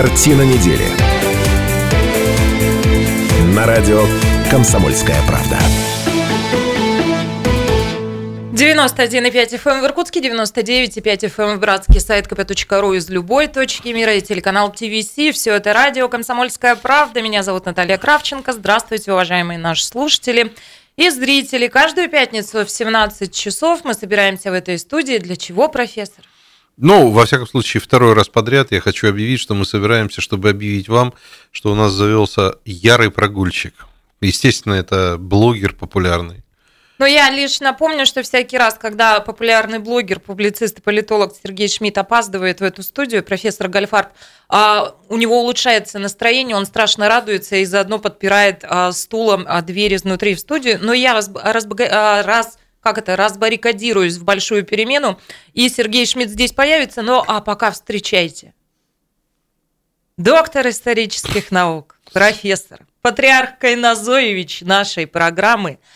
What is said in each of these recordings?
Картина недели. На радио «Комсомольская правда». 91,5 FM эм в Иркутске, 99,5 FM эм в Братске, сайт kp.ru из любой точки мира и телеканал ТВС. Все это радио «Комсомольская правда». Меня зовут Наталья Кравченко. Здравствуйте, уважаемые наши слушатели и зрители. Каждую пятницу в 17 часов мы собираемся в этой студии. Для чего, профессор? Ну, во всяком случае, второй раз подряд я хочу объявить, что мы собираемся, чтобы объявить вам, что у нас завелся ярый прогульщик. Естественно, это блогер популярный. Но я лишь напомню, что всякий раз, когда популярный блогер, публицист и политолог Сергей Шмидт опаздывает в эту студию, профессор Гальфарб, а, у него улучшается настроение, он страшно радуется и заодно подпирает а, стулом дверь изнутри в студию. Но я раз, раз, раз как это, разбаррикадируюсь в большую перемену, и Сергей Шмидт здесь появится, но а пока встречайте. Доктор исторических наук, профессор, патриарх Кайназоевич нашей программы –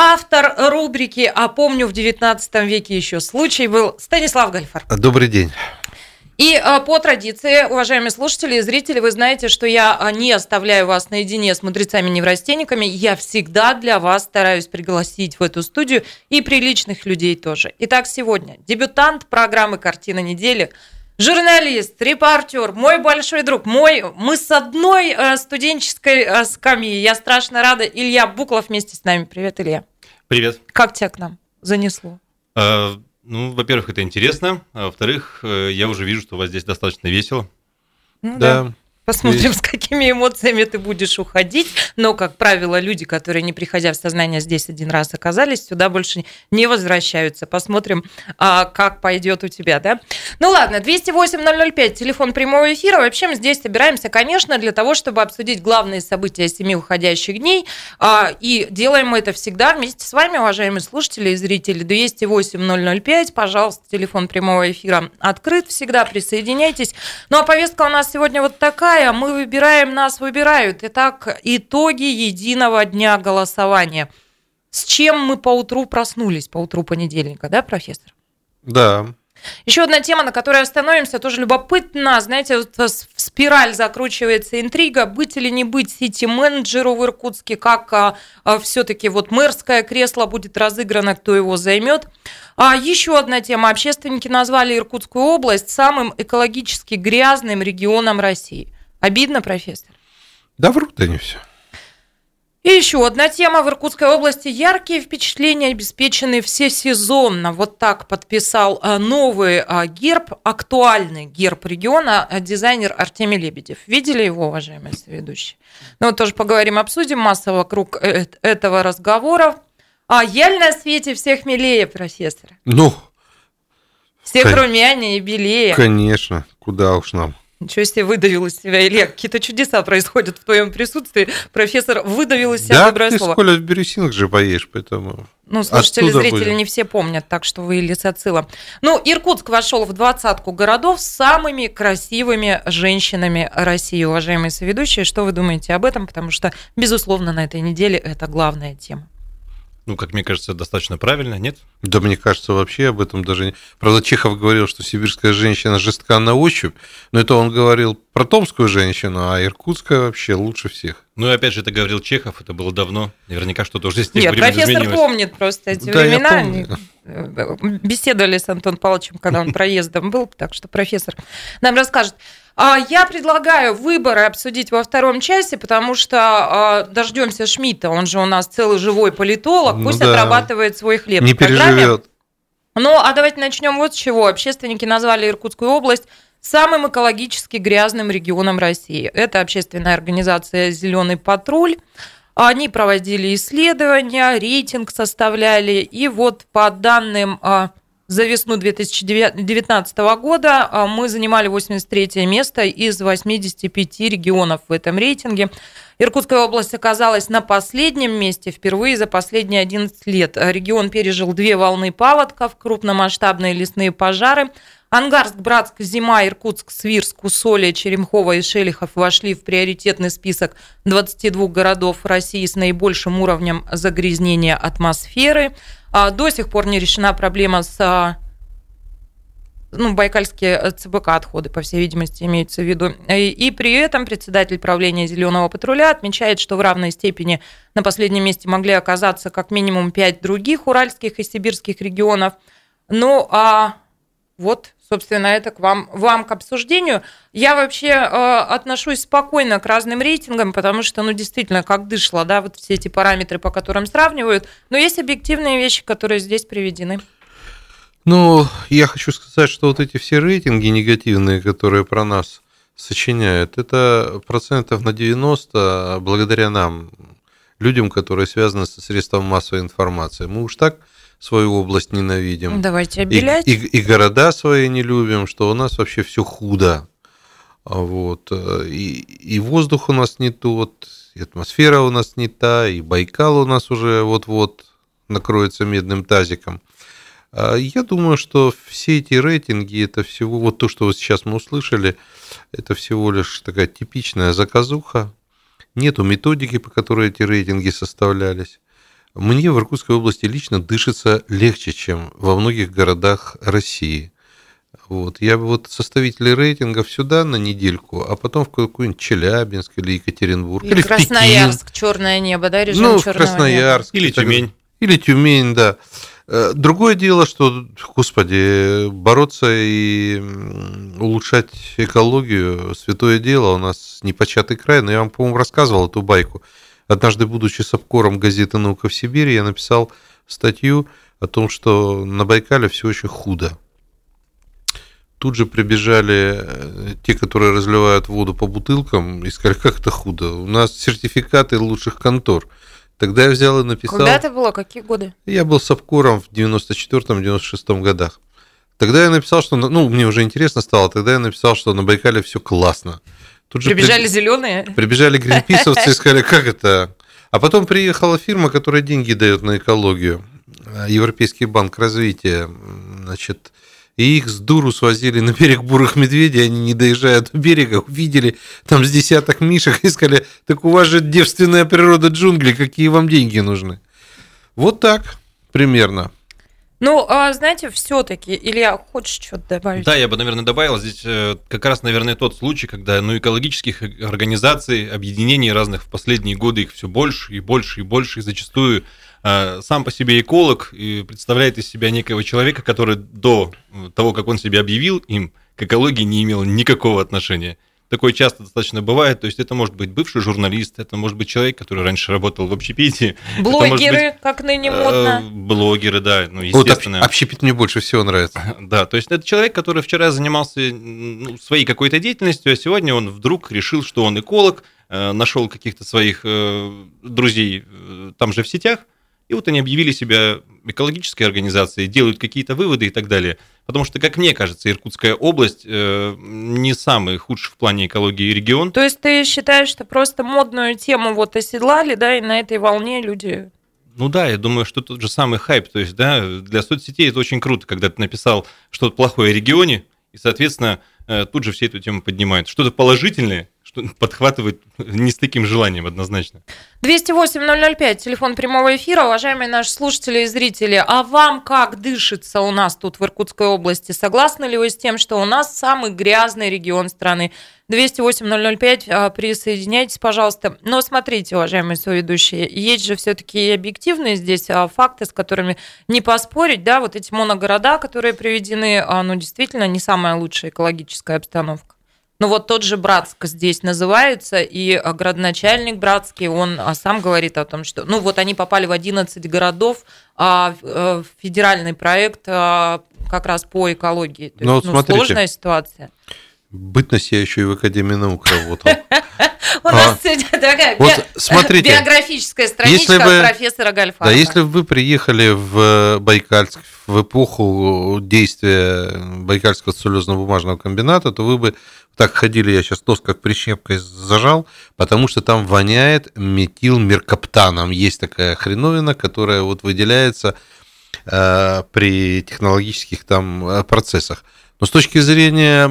Автор рубрики «А помню, в 19 веке еще случай» был Станислав Гальфар. Добрый день. И а, по традиции, уважаемые слушатели и зрители, вы знаете, что я а, не оставляю вас наедине с мудрецами-неврастенниками. Я всегда для вас стараюсь пригласить в эту студию и приличных людей тоже. Итак, сегодня дебютант программы «Картина недели», журналист, репортер, мой большой друг, мой, мы с одной э, студенческой э, скамьи. Я страшно рада. Илья Буклов вместе с нами. Привет, Илья. Привет. Как тебя к нам занесло? Ну, во-первых, это интересно. А во-вторых, э, я уже вижу, что у вас здесь достаточно весело. Ну, да. да. Посмотрим, с какими эмоциями ты будешь уходить. Но, как правило, люди, которые, не приходя в сознание, здесь один раз оказались, сюда больше не возвращаются. Посмотрим, а, как пойдет у тебя, да? Ну ладно, 208-005, телефон прямого эфира. Вообще мы здесь собираемся, конечно, для того, чтобы обсудить главные события семи уходящих дней. А, и делаем мы это всегда вместе с вами, уважаемые слушатели и зрители. 208-005, пожалуйста, телефон прямого эфира открыт всегда, присоединяйтесь. Ну а повестка у нас сегодня вот такая какая? Мы выбираем, нас выбирают. Итак, итоги единого дня голосования. С чем мы по утру проснулись, по утру понедельника, да, профессор? Да. Еще одна тема, на которой остановимся, тоже любопытно. Знаете, вот в спираль закручивается интрига, быть или не быть сити-менеджеру в Иркутске, как а, а, все-таки вот мэрское кресло будет разыграно, кто его займет. А еще одна тема. Общественники назвали Иркутскую область самым экологически грязным регионом России. Обидно, профессор? Да врут они все. И еще одна тема. В Иркутской области яркие впечатления обеспечены всесезонно. Вот так подписал э, новый э, герб, актуальный герб региона, э, дизайнер Артемий Лебедев. Видели его, уважаемые соведущие? Ну, вот тоже поговорим, обсудим масса вокруг этого разговора. А яль на свете всех милее, профессор. Ну, всех кон... румянее и белее. Конечно, куда уж нам. Ничего себе выдавил из себя, Илья. Какие-то чудеса происходят в твоем присутствии. Профессор выдавил из себя да, доброе ты слово. скоро в бирюсинах же поешь, поэтому... Ну, слушатели, зрители будем. не все помнят, так что вы лисоцила. Ну, Иркутск вошел в двадцатку городов с самыми красивыми женщинами России, уважаемые соведущие. Что вы думаете об этом? Потому что, безусловно, на этой неделе это главная тема. Ну, как мне кажется, достаточно правильно, нет? Да, мне кажется, вообще об этом даже не... Правда, Чехов говорил, что сибирская женщина жестка на ощупь, но это он говорил про томскую женщину, а иркутская вообще лучше всех. Ну и опять же, это говорил Чехов, это было давно. Наверняка что-то уже здесь Нет, профессор изменилось. помнит просто эти да, времена. Беседовали с Антоном Павловичем, когда он проездом был, так что профессор нам расскажет. А я предлагаю выборы обсудить во втором часе, потому что а, дождемся Шмидта, он же у нас целый живой политолог, ну пусть да. отрабатывает свой хлеб. Не переживет. Ну, а давайте начнем вот с чего. Общественники назвали Иркутскую область самым экологически грязным регионом России. Это общественная организация «Зеленый патруль». Они проводили исследования, рейтинг составляли, и вот по данным а, за весну 2019 года а, мы занимали 83 место из 85 регионов в этом рейтинге. Иркутская область оказалась на последнем месте впервые за последние 11 лет. Регион пережил две волны паводков, крупномасштабные лесные пожары. Ангарск, Братск, Зима, Иркутск, Свирск, Усолье, Черемхово и Шелихов вошли в приоритетный список 22 городов России с наибольшим уровнем загрязнения атмосферы. А, до сих пор не решена проблема с а, ну, байкальские э, ЦБК отходы, по всей видимости, имеется в виду. И, и при этом председатель правления «Зеленого патруля» отмечает, что в равной степени на последнем месте могли оказаться как минимум пять других уральских и сибирских регионов. Ну, а вот, собственно, это к вам, вам к обсуждению. Я вообще э, отношусь спокойно к разным рейтингам, потому что, ну, действительно, как дышло, да, вот все эти параметры, по которым сравнивают. Но есть объективные вещи, которые здесь приведены. Ну, я хочу сказать, что вот эти все рейтинги негативные, которые про нас сочиняют, это процентов на 90 благодаря нам, людям, которые связаны со средством массовой информации. Мы уж так свою область ненавидим. Давайте обелять. И, и, и города свои не любим, что у нас вообще все худо. Вот. И, и воздух у нас не тот, и атмосфера у нас не та, и Байкал у нас уже вот-вот накроется медным тазиком. А я думаю, что все эти рейтинги, это всего, вот то, что вот сейчас мы услышали, это всего лишь такая типичная заказуха. Нету методики, по которой эти рейтинги составлялись. Мне в Иркутской области лично дышится легче, чем во многих городах России. Вот. Я бы вот составители рейтингов сюда на недельку, а потом в какой-нибудь Челябинск или Екатеринбург. Или, или Красноярск, черное небо, да, режим ну, Красноярск. Неба. Или Тюмень. Или Тюмень, да. Э, другое дело, что, господи, бороться и улучшать экологию – святое дело. У нас непочатый край. Но я вам, по-моему, рассказывал эту байку. Однажды, будучи с обкором газеты «Наука в Сибири», я написал статью о том, что на Байкале все очень худо. Тут же прибежали э, те, которые разливают воду по бутылкам, и сказали, как это худо. У нас сертификаты лучших контор – Тогда я взял и написал... Когда это было? Какие годы? Я был с обкором в 94-96 годах. Тогда я написал, что... Ну, мне уже интересно стало. Тогда я написал, что на Байкале все классно. Тут же прибежали при... зеленые? Прибежали гринписовцы и сказали, как это? А потом приехала фирма, которая деньги дает на экологию. Европейский банк развития. Значит, и их с дуру свозили на берег бурых медведей, они, не доезжая до берега, увидели там с десяток мишек и сказали, так у вас же девственная природа джунглей, какие вам деньги нужны? Вот так примерно. Ну, а, знаете, все-таки, Илья, хочешь что-то добавить? Да, я бы, наверное, добавил. Здесь э, как раз, наверное, тот случай, когда ну, экологических организаций, объединений разных в последние годы их все больше и больше и больше, и зачастую Э, сам по себе эколог и представляет из себя некого человека, который до того, как он себя объявил им, к экологии не имел никакого отношения. Такое часто достаточно бывает. То есть это может быть бывший журналист, это может быть человек, который раньше работал в общепите. Блогеры, быть, как ныне модно. Э, блогеры, да, ну, естественно. Вот общепит мне больше всего нравится. Да, то есть это человек, который вчера занимался ну, своей какой-то деятельностью, а сегодня он вдруг решил, что он эколог, э, нашел каких-то своих друзей там же в сетях, и вот они объявили себя экологической организацией, делают какие-то выводы и так далее. Потому что, как мне кажется, Иркутская область э, не самый худший в плане экологии регион. То есть ты считаешь, что просто модную тему вот оседлали, да, и на этой волне люди ну да, я думаю, что тот же самый хайп. То есть, да, для соцсетей это очень круто, когда ты написал что-то плохое о регионе, и, соответственно, э, тут же все эту тему поднимают. Что-то положительное, подхватывает не с таким желанием однозначно. 208-005, телефон прямого эфира. Уважаемые наши слушатели и зрители, а вам как дышится у нас тут в Иркутской области? Согласны ли вы с тем, что у нас самый грязный регион страны? 208-005, а, присоединяйтесь, пожалуйста. Но смотрите, уважаемые соведущие, есть же все-таки объективные здесь а, факты, с которыми не поспорить, да, вот эти моногорода, которые приведены, а, ну, действительно, не самая лучшая экологическая обстановка. Ну вот тот же Братск здесь называется, и а, городоначальник Братский, он а, сам говорит о том, что, ну вот они попали в 11 городов, а э, федеральный проект а, как раз по экологии. То ну, есть, ну, смотрите, сложная ситуация. Бытность я еще и в Академии наук работал. У нас сегодня такая биографическая страничка профессора Гальфарба. Да, если вы приехали в Байкальск в эпоху действия Байкальского целлюлозно-бумажного комбината, то вы бы так ходили, я сейчас нос как прищепкой зажал, потому что там воняет метилмеркаптаном. Есть такая хреновина, которая вот выделяется э, при технологических там э, процессах. Но с точки зрения,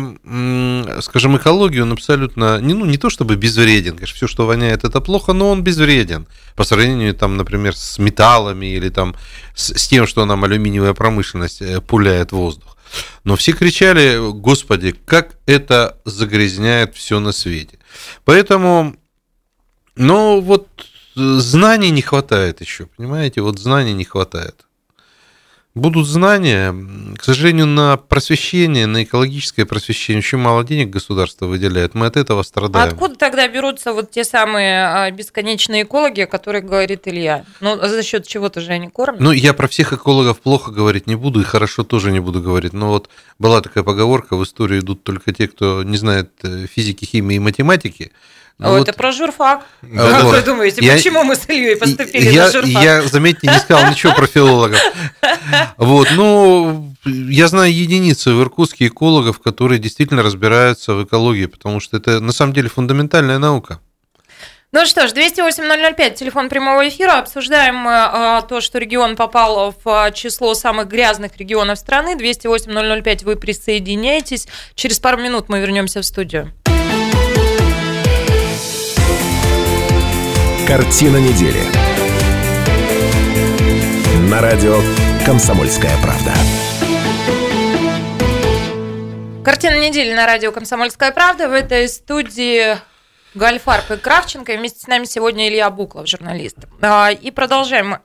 скажем, экологии, он абсолютно, не, ну, не то чтобы безвреден, конечно, все, что воняет, это плохо, но он безвреден. По сравнению, там, например, с металлами или там с, с тем, что нам алюминиевая промышленность э, пуляет воздух. Но все кричали, господи, как это загрязняет все на свете. Поэтому, ну вот знаний не хватает еще, понимаете, вот знаний не хватает будут знания. К сожалению, на просвещение, на экологическое просвещение очень мало денег государство выделяет. Мы от этого страдаем. А откуда тогда берутся вот те самые а, бесконечные экологи, о которых говорит Илья? Ну, за счет чего-то же они кормят? Ну, я про всех экологов плохо говорить не буду, и хорошо тоже не буду говорить. Но вот была такая поговорка, в историю идут только те, кто не знает э, физики, химии и математики. Ну, вот. Это про журфак. Да, как вот. вы думаете, я, почему мы с Ильей поступили я, на журфак? Я, заметьте, не сказал ничего про филологов. Вот, ну, я знаю единицы в Иркутске экологов, которые действительно разбираются в экологии, потому что это на самом деле фундаментальная наука. Ну что ж, 208-005, телефон прямого эфира. Обсуждаем мы а, то, что регион попал в а, число самых грязных регионов страны. 208-005 вы присоединяетесь. Через пару минут мы вернемся в студию. Картина недели. На радио «Комсомольская правда». Картина недели на радио «Комсомольская правда». В этой студии Гальфарб и Кравченко. И вместе с нами сегодня Илья Буклов, журналист. А, и продолжаем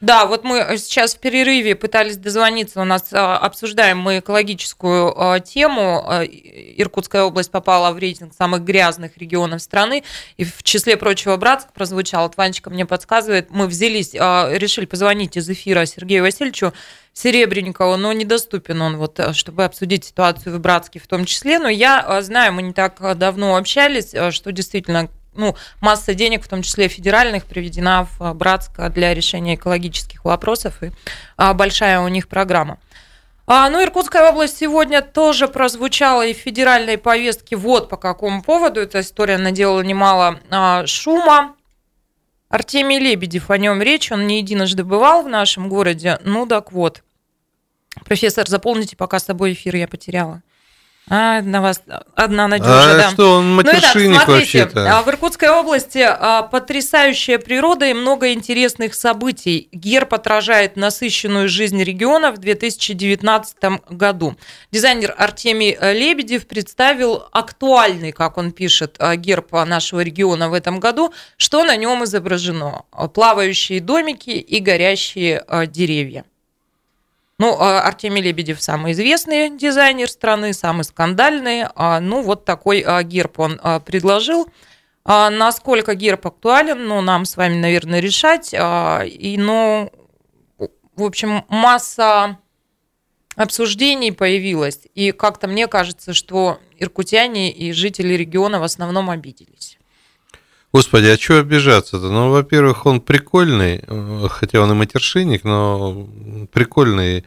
да, вот мы сейчас в перерыве пытались дозвониться, у нас а, обсуждаем мы экологическую а, тему. А, Иркутская область попала в рейтинг самых грязных регионов страны, и в числе прочего Братск прозвучал, вот Ванечка мне подсказывает, мы взялись, решили позвонить из эфира Сергею Васильевичу Серебренникову, но недоступен он, вот, чтобы обсудить ситуацию в Братске в том числе. Но я знаю, мы не так давно общались, что действительно ну, масса денег, в том числе федеральных, приведена в Братск для решения экологических вопросов, и а, большая у них программа. А, ну, Иркутская область сегодня тоже прозвучала и в федеральной повестке вот по какому поводу. Эта история наделала немало а, шума. Артемий Лебедев, о нем речь, он не единожды бывал в нашем городе. Ну, так вот. Профессор, заполните пока с собой эфир я потеряла. А, на вас одна надежда, а да. что, он матершинник ну, вообще-то. А, в Иркутской области а, потрясающая природа и много интересных событий. Герб отражает насыщенную жизнь региона в 2019 году. Дизайнер Артемий Лебедев представил актуальный, как он пишет, герб нашего региона в этом году. Что на нем изображено? Плавающие домики и горящие деревья. Ну, а Артемий Лебедев самый известный дизайнер страны, самый скандальный. А, ну, вот такой а, герб он предложил. Насколько герб актуален, ну, нам с вами, наверное, решать. И, ну, в общем, масса обсуждений появилась. И как-то мне кажется, что иркутяне и жители региона в основном обиделись. Господи, а что обижаться-то? Ну, во-первых, он прикольный, э, хотя он и матершинник, но прикольный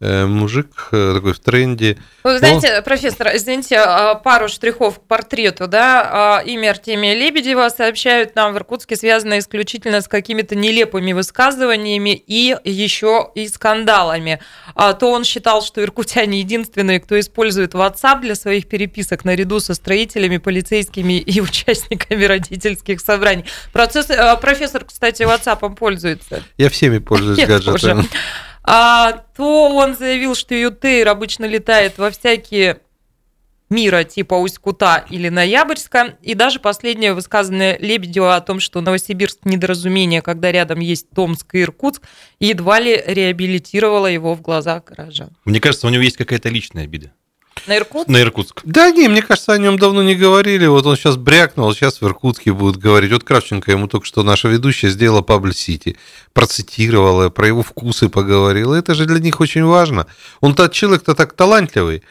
мужик э, такой в тренде. Вы знаете, Но... профессор, извините, а, пару штрихов к портрету, да, а, имя Артемия Лебедева сообщают нам в Иркутске связано исключительно с какими-то нелепыми высказываниями и еще и скандалами. А, то он считал, что иркутяне единственные, кто использует WhatsApp для своих переписок наряду со строителями, полицейскими и участниками родительских собраний. Процесс, профессор, кстати, WhatsApp пользуется. Я всеми пользуюсь гаджетами а, то он заявил, что Ютейр обычно летает во всякие мира типа Усть-Кута или Ноябрьска. И даже последнее высказанное Лебедева о том, что Новосибирск недоразумение, когда рядом есть Томск и Иркутск, едва ли реабилитировало его в глазах горожан. Мне кажется, у него есть какая-то личная обида. На Иркутск? На Иркутск. Да не, мне кажется, о нем давно не говорили. Вот он сейчас брякнул, сейчас в Иркутске будут говорить. Вот Кравченко ему только что наша ведущая сделала Пабль Сити. Процитировала, про его вкусы поговорила. Это же для них очень важно. Он-то человек-то так талантливый.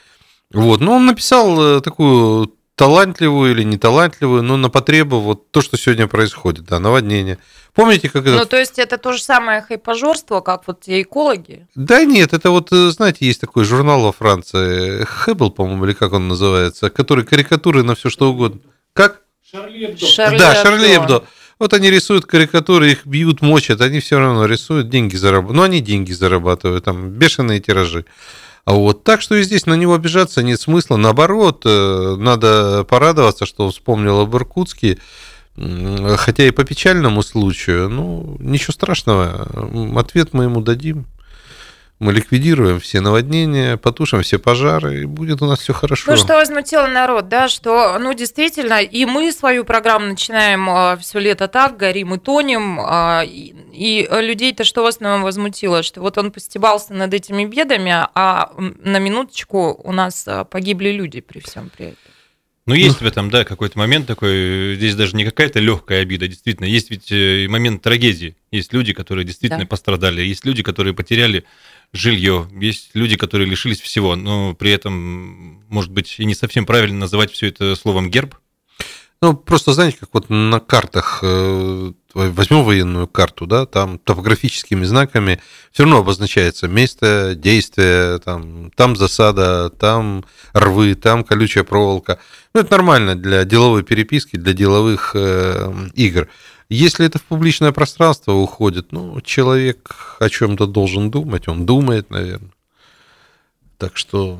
Вот, но он написал э, такую талантливую или неталантливую, но на потребу вот то, что сегодня происходит, да, наводнение. Помните, как это... Ну, то есть это то же самое хайпажорство, как вот те экологи? Да нет, это вот, э, знаете, есть такой журнал во Франции, Хэббл, по-моему, или как он называется, который карикатуры на все что угодно. Как? Шарли Эбдо. Шарли да, Шарли Эбдо. Вот они рисуют карикатуры, их бьют, мочат, они все равно рисуют, деньги зарабатывают. Ну, они деньги зарабатывают, там, бешеные тиражи. А вот так что и здесь на него обижаться нет смысла. Наоборот, э, надо порадоваться, что вспомнил об Иркутске. Хотя и по печальному случаю, ну, ничего страшного. Ответ мы ему дадим. Мы ликвидируем все наводнения, потушим все пожары, и будет у нас все хорошо. Ну, что возмутило народ, да, что, ну, действительно, и мы свою программу начинаем а, все лето так, горим и тонем, а, и, и людей-то что в основном возмутило, что вот он постебался над этими бедами, а на минуточку у нас а, погибли люди при всем при этом. Ну, есть в этом, да, какой-то момент такой, здесь даже не какая-то легкая обида, действительно, есть ведь э, момент трагедии. Есть люди, которые действительно Да. пострадали, есть люди, которые потеряли жилье, есть люди, которые лишились всего, но при этом, может быть, и не совсем правильно называть все это словом герб. Ну, просто знаете, как вот на картах, э, возьмем военную карту, да, там топографическими знаками все равно обозначается место действия, там, там засада, там рвы, там колючая проволока. Ну, это нормально для деловой переписки, для деловых э, игр. Если это в публичное пространство уходит, ну, человек о чем-то должен думать, он думает, наверное. Так что...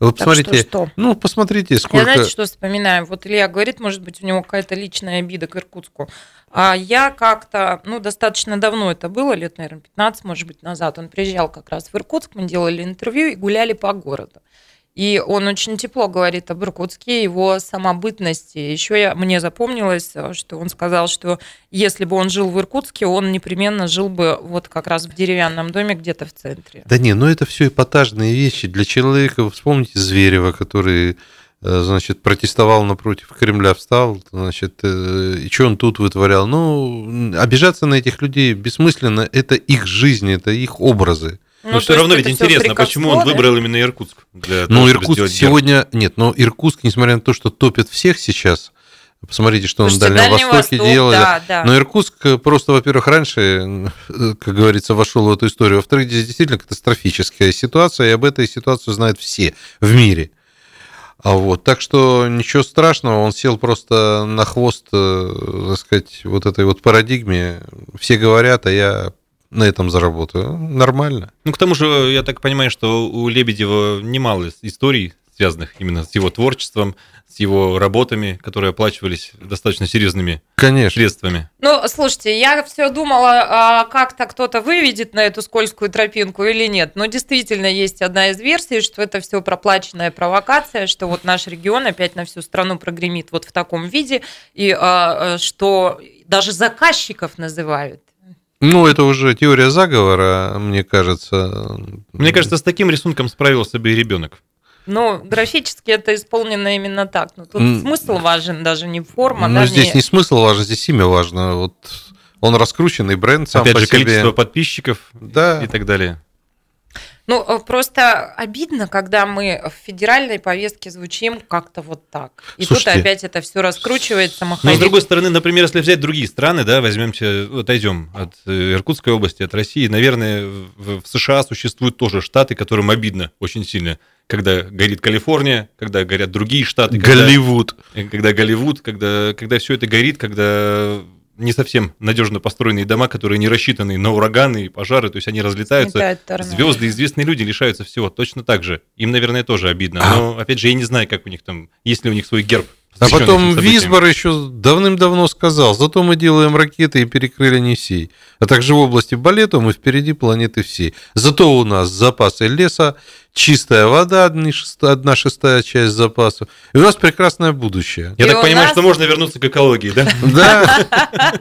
Вы Так посмотрите, что, что? ну, посмотрите, Я сколько... знаете, что вспоминаю? Вот Илья говорит, может быть, у него какая-то личная обида к Иркутску. А я как-то, ну, достаточно давно это было, лет, наверное, 15, может быть, назад. Он приезжал как раз в Иркутск, мы делали интервью и гуляли по городу. И он очень тепло говорит об Иркутске, его самобытности. Еще я, мне запомнилось, что он сказал, что если бы он жил в Иркутске, он непременно жил бы вот как раз в деревянном доме где-то в центре. Да не, ну это все эпатажные вещи для человека. Вспомните Зверева, который, э, значит, протестовал напротив Кремля, встал, значит, э, и что он тут вытворял? Ну, обижаться на этих людей бессмысленно, это их жизнь, это их образы. Но Ну, все равно ведь интересно, почему он выбрал именно Иркутск? Для того, Ну, чтобы Иркутск сделать герб? сегодня... Нет, но Иркутск, несмотря на то, что топит всех сейчас, посмотрите, что он Слушайте, на Дальнем Дальний Востоке Восток, делает. да, да. Но Иркутск э, просто, во-первых, раньше, э, как говорится, вошел в эту историю. Во-вторых, здесь действительно катастрофическая ситуация, и об этой ситуации знают все в мире. А вот, так что ничего страшного, он сел просто на хвост, э, так сказать, вот этой вот парадигме. Все говорят, а я на этом заработаю. Нормально. Ну, к тому же, я так понимаю, что у Лебедева немало историй, связанных именно с его творчеством, с его работами, которые оплачивались достаточно серьезными Конечно. средствами. Ну, слушайте, я все думала, а как-то кто-то выведет на эту скользкую тропинку или нет. Но действительно есть одна из версий, что это все проплаченная провокация, что вот наш регион опять на всю страну прогремит вот в таком виде, и а, а, что даже заказчиков называют. Ну, это уже теория заговора, мне кажется. Мне кажется, с таким рисунком справился бы и ребенок. Но графически это исполнено именно так. Но тут М. смысл важен, даже не форма. Ну, да, здесь не смысл важен, здесь имя важно. Вот он раскрученный бренд сам Опять по же, себе. количество подписчиков Да. и так далее. Ну, э, просто обидно, когда мы в федеральной повестке звучим как-то вот так. И Слушайте, тут опять это все раскручивается, Но, с маховик. другой стороны, например, если взять другие страны, да, возьмемте, отойдем от э, Иркутской области, от России, наверное, в, США существуют тоже штаты, которым обидно очень сильно, когда горит Калифорния, когда горят другие штаты, когда- Голливуд. э, когда Голливуд, когда, когда все это горит, когда не совсем надежно построенные дома, которые не рассчитаны на ураганы и пожары, то есть они разлетаются, звезды, известные люди лишаются всего, точно так же. Им, наверное, тоже обидно. Но, опять же, я не знаю, как у них там, есть ли у них свой герб. А потом. Висбор еще давным-давно сказал, зато мы делаем ракеты и перекрыли Енисей. А также в области балета мы впереди планеты всей. Зато у нас запасы леса, чистая вода, одна шестая часть запасов. И у нас прекрасное будущее. Я И так понимаю, нас- что можно вернуться к экологии, да? Да,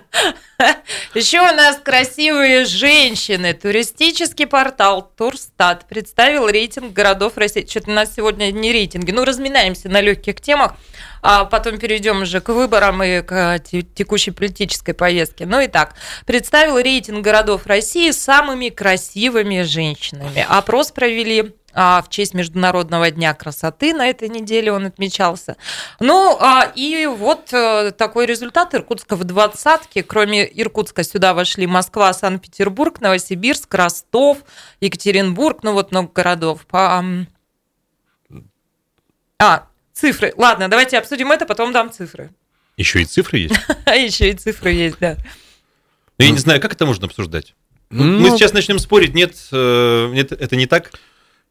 Еще у нас красивые женщины. Туристический портал Турстат представил рейтинг городов России. Что-то у нас сегодня не рейтинги. Ну, разминаемся на легких темах, а потом перейдем уже к выборам и к те- текущей политической повестке. Ну и так, представил рейтинг городов России с самыми красивыми женщинами. Опрос провели а, в честь Международного дня красоты на этой неделе он отмечался. Ну, а, и вот э, такой результат Иркутска в двадцатке. Кроме Иркутска сюда вошли Москва, Санкт-Петербург, Новосибирск, Ростов, Екатеринбург, ну вот много городов. А, цифры. Ладно, давайте обсудим это, потом дам цифры. Еще и цифры есть. А еще и цифры есть, да. Но я не знаю, как это можно обсуждать. Ну, Мы сейчас начнем спорить, нет, э, нет, это не так.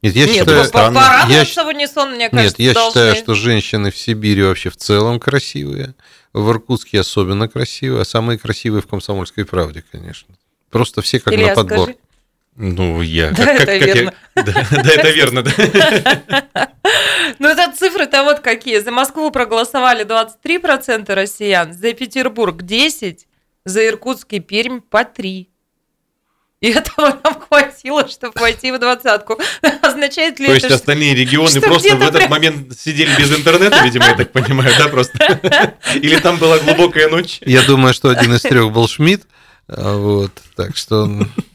Нет, я Нет, считаю, по- по- порадоваться Я унисон, мне Нет, кажется, я должны. считаю, что женщины в Сибири вообще в целом красивые. В Иркутске особенно красивые, а самые красивые в Комсомольской правде, конечно. Просто все как Илья, на подбор. скажи. Ну, я... Да, как- это как- как я- верно. Да, да, это верно, да. Ну, это цифры-то вот какие. За Москву проголосовали 23% россиян, за Петербург 10%, за Иркутск и Пермь по 3%. И этого нам хватило, чтобы войти в двадцатку. Означает ли То есть это, что... остальные регионы что просто в этот прям- момент сидели без интернета, видимо, я так понимаю, да, просто? Или там была глубокая ночь? Я думаю, что один из трех был Шмидт. а, Вот, так что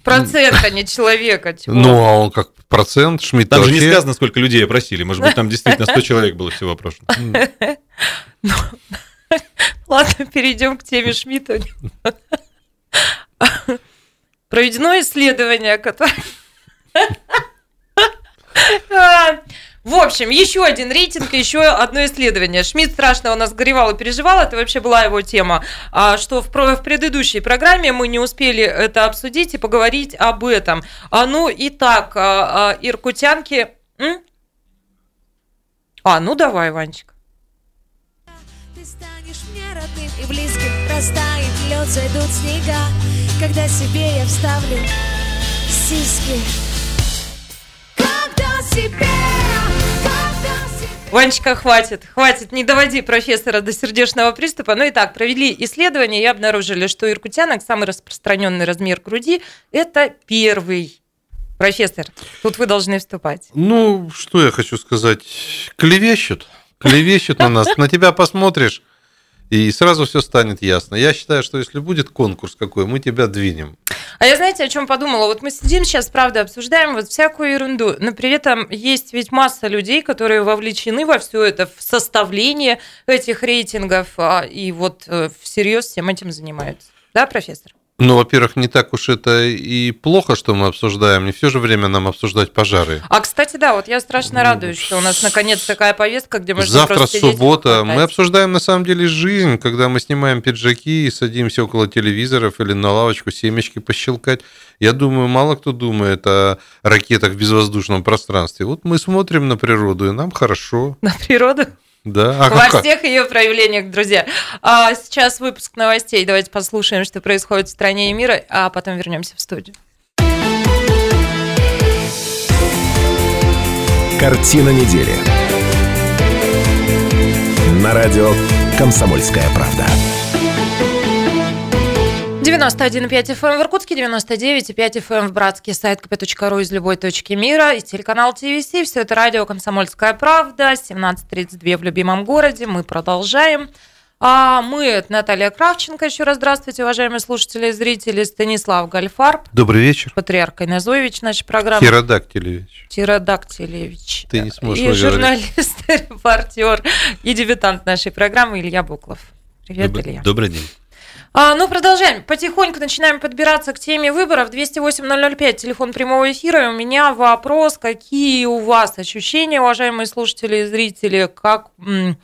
процент, а не человека? чего? Ну, а он как процент, Шмидт Там же не вообще- сказано, сколько людей опросили. Может быть, там действительно 100 человек было всего опрошено. Ладно, перейдем к теме Шмидта. Проведено исследование, которое... А, В общем, еще один рейтинг, еще одно исследование. Шмидт страшно у нас горевал и переживал, это вообще была его тема, а, что в, в предыдущей программе мы не успели это обсудить и поговорить об этом. А, ну, итак, а, а, иркутянки... А, ну давай, Ванечка. Станешь мне родным и близким Растает лед, зайдут снега Когда себе я вставлю сиськи Когда себе, когда себе Ванечка, хватит, хватит, не доводи профессора до сердечного приступа. Ну и так, провели исследование и обнаружили, что у иркутянок самый распространенный размер груди – это первый. Профессор, тут вы должны вступать. Ну, что я хочу сказать? Клевещут. Клевещут на нас. На тебя посмотришь, и сразу все станет ясно. Я считаю, что если будет конкурс какой, мы тебя двинем. А я знаете, о чем подумала? Вот мы сидим сейчас, правда, обсуждаем вот всякую ерунду, но при этом есть ведь масса людей, которые вовлечены во все это, в составление этих рейтингов, а, и вот э, всерьез всем этим занимаются. Да, профессор? Ну, во-первых, не так уж это и плохо, что мы обсуждаем. Не все же время нам обсуждать пожары. А, кстати, да, вот я страшно радуюсь, что у нас наконец такая повестка, где можно Завтра просто суббота. Мы обсуждаем на самом деле жизнь, когда мы снимаем пиджаки и садимся около телевизоров или на лавочку семечки пощелкать. Я думаю, мало кто думает о ракетах в безвоздушном пространстве. Вот мы смотрим на природу, и нам хорошо. на природу Да. А во как- всех ее проявлениях, друзья. А сейчас выпуск новостей. Давайте послушаем, что происходит в стране и мире, а потом вернемся в студию. Картина недели. На радио «Комсомольская правда». 91,5 FM в Иркутске, 99,5 FM в Братске, сайт kp.ru из любой точки мира и телеканал ТВС. Все это радио «Комсомольская правда», 17.32 в любимом городе. Мы продолжаем. А мы, это Наталья Кравченко. Еще раз здравствуйте, уважаемые слушатели и зрители. Станислав Гальфарб, Добрый вечер. патриарх Инозоевич нашей программы. Херодактилевич. Тиродактилевич. Ты не сможешь И журналист, репортер и дебютант нашей программы Илья Буклов. Привет, Добрый- Илья. Добрый день. А, ну, продолжаем. Потихоньку начинаем подбираться к теме выборов. 208-005, телефон прямого эфира. У меня вопрос, какие у вас ощущения, уважаемые слушатели и зрители, как м,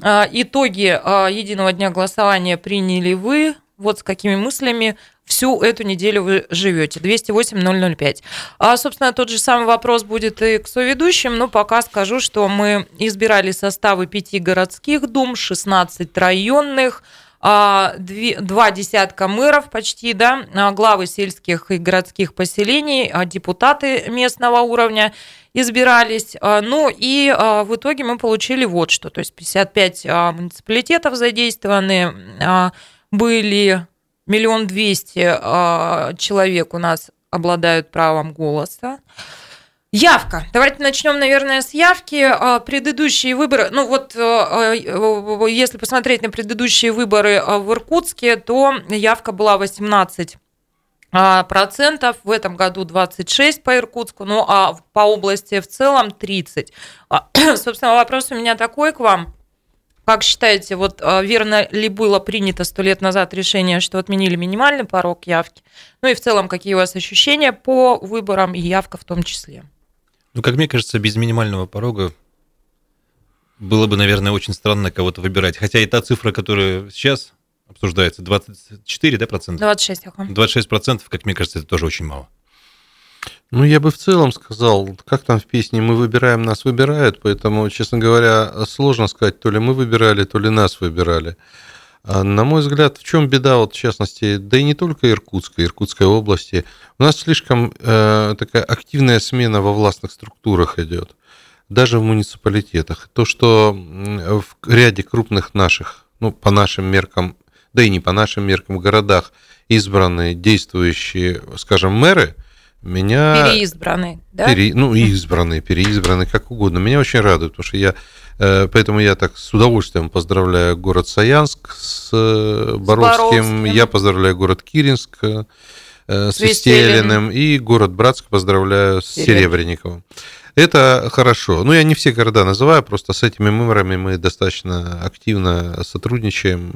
а, итоги а, единого дня голосования приняли вы, вот с какими мыслями всю эту неделю вы живете. 208-005. А, собственно, тот же самый вопрос будет и к соведущим, но пока скажу, что мы избирали составы пяти городских дум, 16 районных, два десятка мэров почти, да, а, главы сельских и городских поселений, а, депутаты местного уровня избирались. А, Ну и а, в итоге мы получили вот что. То есть 55 а, муниципалитетов задействованы, а, были миллион двести а, человек у нас обладают правом голоса. Явка. Давайте начнем, наверное, с явки. А, Предыдущие выборы, ну вот, э, э, если посмотреть на предыдущие выборы э, в Иркутске, то явка была 18 а, процентов, в этом году 26 по Иркутску, ну а по области в целом 30. А, Собственно, вопрос у меня такой к вам. Как считаете, вот верно ли было принято сто лет назад решение, что отменили минимальный порог явки? Ну и в целом, какие у вас ощущения по выборам и явка в том числе? Ну, как мне кажется, без минимального порога было бы, наверное, очень странно кого-то выбирать. Хотя и та цифра, которая сейчас обсуждается, 24, да, процента? 26, ага. 26 процентов, как мне кажется, это тоже очень мало. Ну, я бы в целом сказал, как там в песне «Мы выбираем, нас выбирают», поэтому, честно говоря, сложно сказать, то ли мы выбирали, то ли нас выбирали. А, На мой взгляд, в чем беда, вот в частности, да и не только Иркутска, Иркутской области, у нас слишком э, такая активная смена во властных структурах идет, даже в муниципалитетах. То, что в ряде крупных наших, ну, по нашим меркам, да и не по нашим меркам, городах избранные действующие, скажем, мэры, меня... Переизбранный, да? Пере- ну, избранные, переизбранные, как угодно. Меня очень радует, потому что я, э, поэтому я так с удовольствием поздравляю город Саянск с э, Боровским, Боровским. я поздравляю город Киринск э, с Свистелиным. Вистелиным и город Братск поздравляю с. Серебренниковым. Это хорошо. Ну, я не все города называю, просто с этими мэрами мы достаточно активно сотрудничаем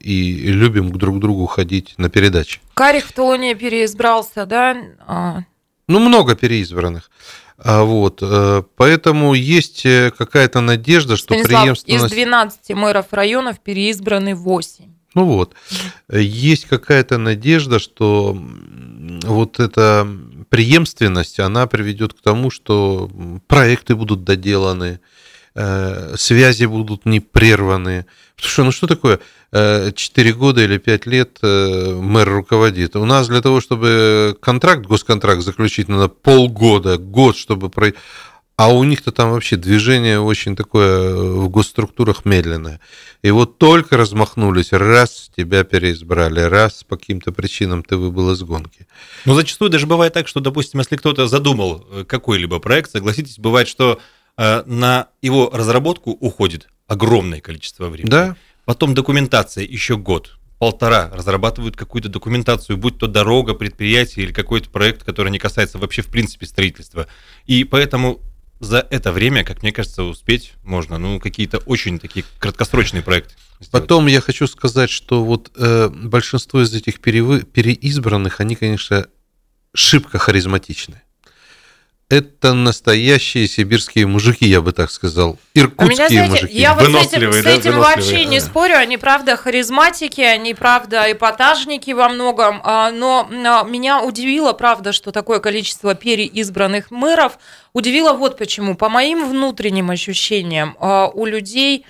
и любим друг к другу ходить на передачи. Карих в Тулуне переизбрался, да? А, Ну, много переизбранных. А Вот, э, поэтому есть э, какая-то надежда, что Станислав, из преемственность... 12 мэров районов переизбраны 8. Ну вот, есть какая-то надежда, что вот эта преемственность, она приведет к тому, что проекты будут доделаны, э, связи будут не прерваны. Потому что, ну что такое 4 года или 5 лет э, мэр руководит? У нас для того, чтобы контракт, госконтракт заключить, надо полгода, год, чтобы про... А у них-то там вообще движение очень такое э, в госструктурах медленное. И вот только размахнулись, раз тебя переизбрали, раз по каким-то причинам ты выбыл из гонки. Но зачастую даже бывает так, что, допустим, если кто-то задумал э, какой-либо проект, согласитесь, бывает, что э, на его разработку уходит огромное количество времени. Да, Потом документация еще год, полтора разрабатывают какую-то документацию, будь то дорога, предприятие или какой-то проект, который не касается вообще в принципе строительства. И поэтому за это время, как мне кажется, успеть можно, ну, какие-то очень такие краткосрочные проекты. сделать. Потом я хочу сказать, что вот э, большинство из этих перевы- переизбранных, они, конечно, шибко харизматичны. Это настоящие сибирские мужики, я бы так сказал. А Иркутские меня, знаете, мужики. я вот с этим, с да, этим выносливые. вообще не спорю. Они, правда, харизматики, они, правда, эпатажники во многом. а, Но меня удивило, правда, что такое количество переизбранных мэров. Удивило вот почему. По моим внутренним ощущениям, а, у людей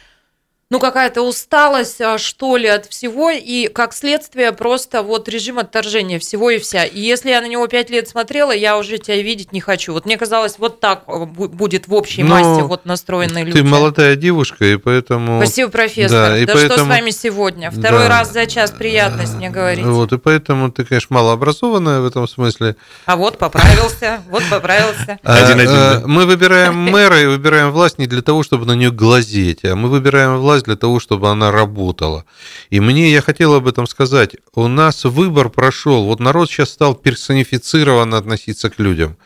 ну, какая-то усталость, а, что ли, от всего, и как следствие просто вот режим отторжения всего и вся. И если я на него пять лет смотрела, я уже тебя видеть не хочу. Вот мне казалось, вот так а, бу- будет в общей Но массе вот настроенные люди. Ты молодая девушка, и поэтому... Спасибо, профессор. Да, и Да, что с поэтому- вами сегодня? Второй Да. раз за час приятность мне говорить. Вот, и поэтому ты, конечно, малообразованная в этом смысле. А вот поправился, вот поправился. А, Один-один, э. Мы выбираем мэра и выбираем власть не для того, чтобы на нее глазеть, а мы выбираем власть для того, чтобы она работала. И мне, я хотел об этом сказать, у нас выбор прошел, вот народ сейчас стал персонифицированно относиться к людям.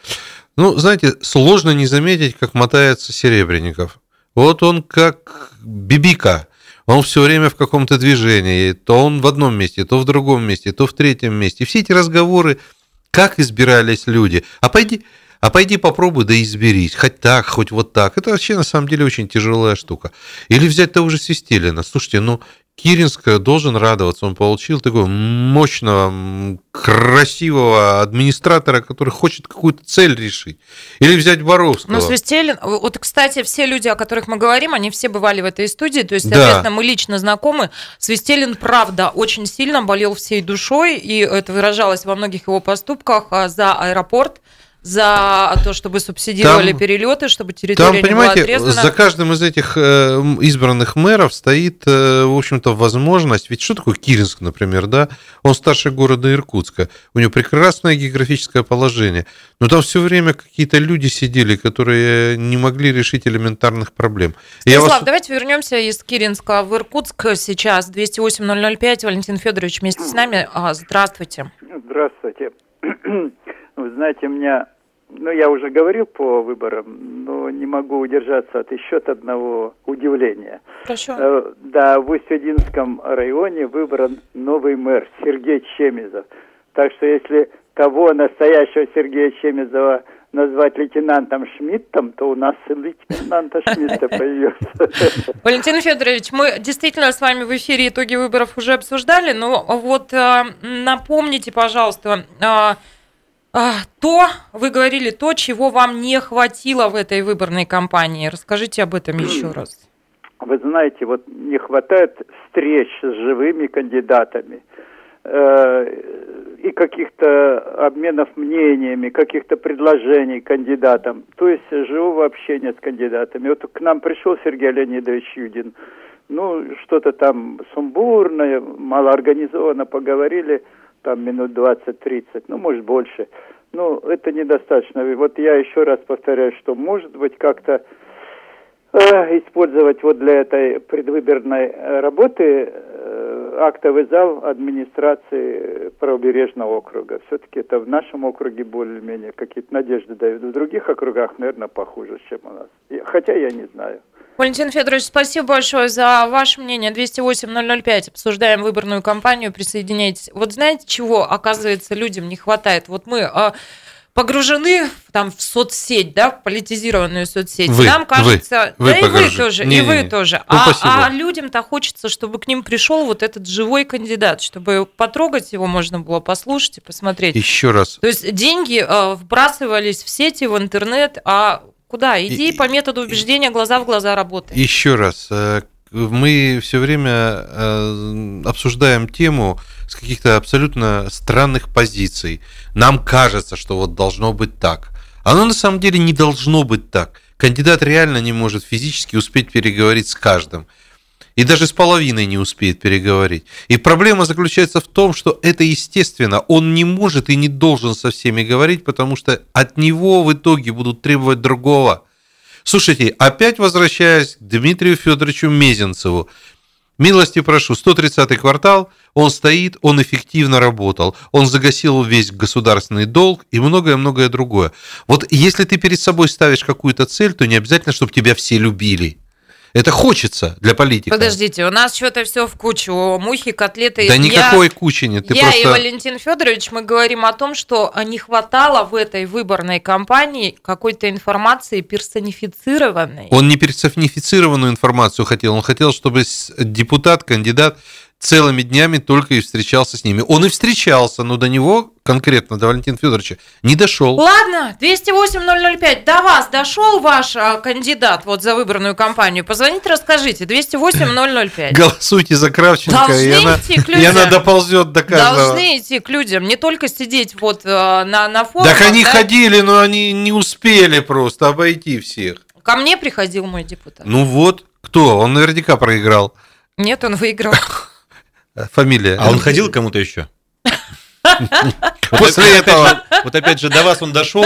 Ну, знаете, сложно не заметить, как мотается Серебренников. Вот он как бибика. Он все время в каком-то движении. То он в одном месте, то в другом месте, то в третьем месте. Все эти разговоры, как избирались люди. А пойди, а пойди попробуй, да изберись. Хоть так, хоть вот так. Это вообще на самом деле очень тяжелая штука. Или взять того же Свистелина. Слушайте, ну, Киринск должен радоваться. Он получил такого мощного, красивого администратора, который хочет какую-то цель решить. Или взять Боровского. Ну, Свистелин, вот, кстати, все люди, о которых мы говорим, они все бывали в этой студии, то есть, Да. соответственно, мы лично знакомы. Свистелин, правда, очень сильно болел всей душой, и это выражалось во многих его поступках а, за аэропорт, за то, чтобы субсидировали Там- перелеты, чтобы территория Там, не была отрезана. за каждым из этих э, избранных мэров стоит, э, в общем-то, возможность. Ведь что такое Киринск, например, да? Он старше города Иркутска. У него прекрасное географическое положение. Но там все время какие-то люди сидели, которые не могли решить элементарных проблем. Я Станислав, вас- давайте вернемся из Киринска в Иркутск сейчас. 208-005. Валентин Федорович вместе с нами. А, Здравствуйте. Здравствуйте. Вы знаете, у меня, ну, я уже говорил по выборам, но не могу удержаться от еще одного удивления. Хорошо. Э, Да, в Усть-Одинском районе выбран новый мэр Сергей Чемизов. Так что если того настоящего Сергея Чемизова назвать лейтенантом Шмидтом, то у нас и лейтенанта Шмидта появился. Валентин Федорович, мы действительно с вами в эфире итоги выборов уже обсуждали, но вот э, напомните, пожалуйста, э, то, вы говорили, то, чего вам не хватило в этой выборной кампании. Расскажите об этом еще раз. вы знаете, вот не хватает встреч с живыми кандидатами э, и каких-то обменов мнениями, каких-то предложений кандидатам, то есть живого общения с кандидатами. Вот к нам пришел Сергей Леонидович Юдин, ну, что-то там сумбурное, малоорганизованно поговорили, там минут 20-30, ну, может, больше. Ну, это недостаточно. Вот я еще раз повторяю, что, может быть, как-то использовать вот для этой предвыборной э, работы э, актовый зал администрации правобережного округа. Все-таки это в нашем округе более-менее какие-то надежды дают. В других округах, наверное, похуже, чем у нас. Хотя я не знаю. Валентин Федорович, спасибо большое за ваше мнение. 208-005. Обсуждаем выборную кампанию. Присоединяйтесь. Вот знаете, чего, оказывается, людям не хватает? Вот мы а, погружены там в соцсеть, да, в политизированную соцсеть. Вы, Нам кажется, вы, вы да и вы погружены. тоже, и Не-не-не. вы тоже. Ну, а, спасибо. а людям-то хочется, чтобы к ним пришел вот этот живой кандидат, чтобы потрогать его можно было послушать и посмотреть. Еще раз. То есть деньги э, вбрасывались в сети, в интернет, а куда? Иди И- по методу убеждения глаза в глаза работай. Еще раз, э, мы все время э, обсуждаем тему с каких-то абсолютно странных позиций. Нам кажется, что вот должно быть так. Оно на самом деле не должно быть так. Кандидат реально не может физически успеть переговорить с каждым. И даже с половиной не успеет переговорить. И проблема заключается в том, что это естественно. Он не может и не должен со всеми говорить, потому что от него в итоге будут требовать другого. Слушайте, опять возвращаясь к Дмитрию Федоровичу Мезенцеву. Милости прошу, 130-й квартал, он стоит, он эффективно работал, он загасил весь государственный долг и многое-многое другое. Вот если ты перед собой ставишь какую-то цель, то не обязательно, чтобы тебя все любили. Это хочется для политика. Подождите, у нас что-то все в кучу. Мухи, котлеты. Да Я- никакой кучи нет. Ты я просто... и Валентин Федорович, мы говорим о том, что не хватало в этой выборной кампании какой-то информации персонифицированной. Он не персонифицированную информацию хотел, он хотел, чтобы депутат, кандидат целыми днями только и встречался с ними. Он и встречался, но до него конкретно, до Валентина Федоровича, не дошел. Ладно, 208-005, до вас дошел ваш а, кандидат вот за выборную кампанию? Позвоните, расскажите. 208-005. Голосуйте за Кравченко, и Должны она, идти к и она людям. доползет до каждого. Должны идти к людям, не только сидеть вот э, на, на форуме. Так они ходили, но они не успели просто обойти всех. Ко мне приходил мой депутат. Ну вот, кто? Он наверняка проиграл. Нет, он выиграл. Э, Фамилия. А он ходил к кому-то еще? После этого. Вот опять же, до вас он дошел,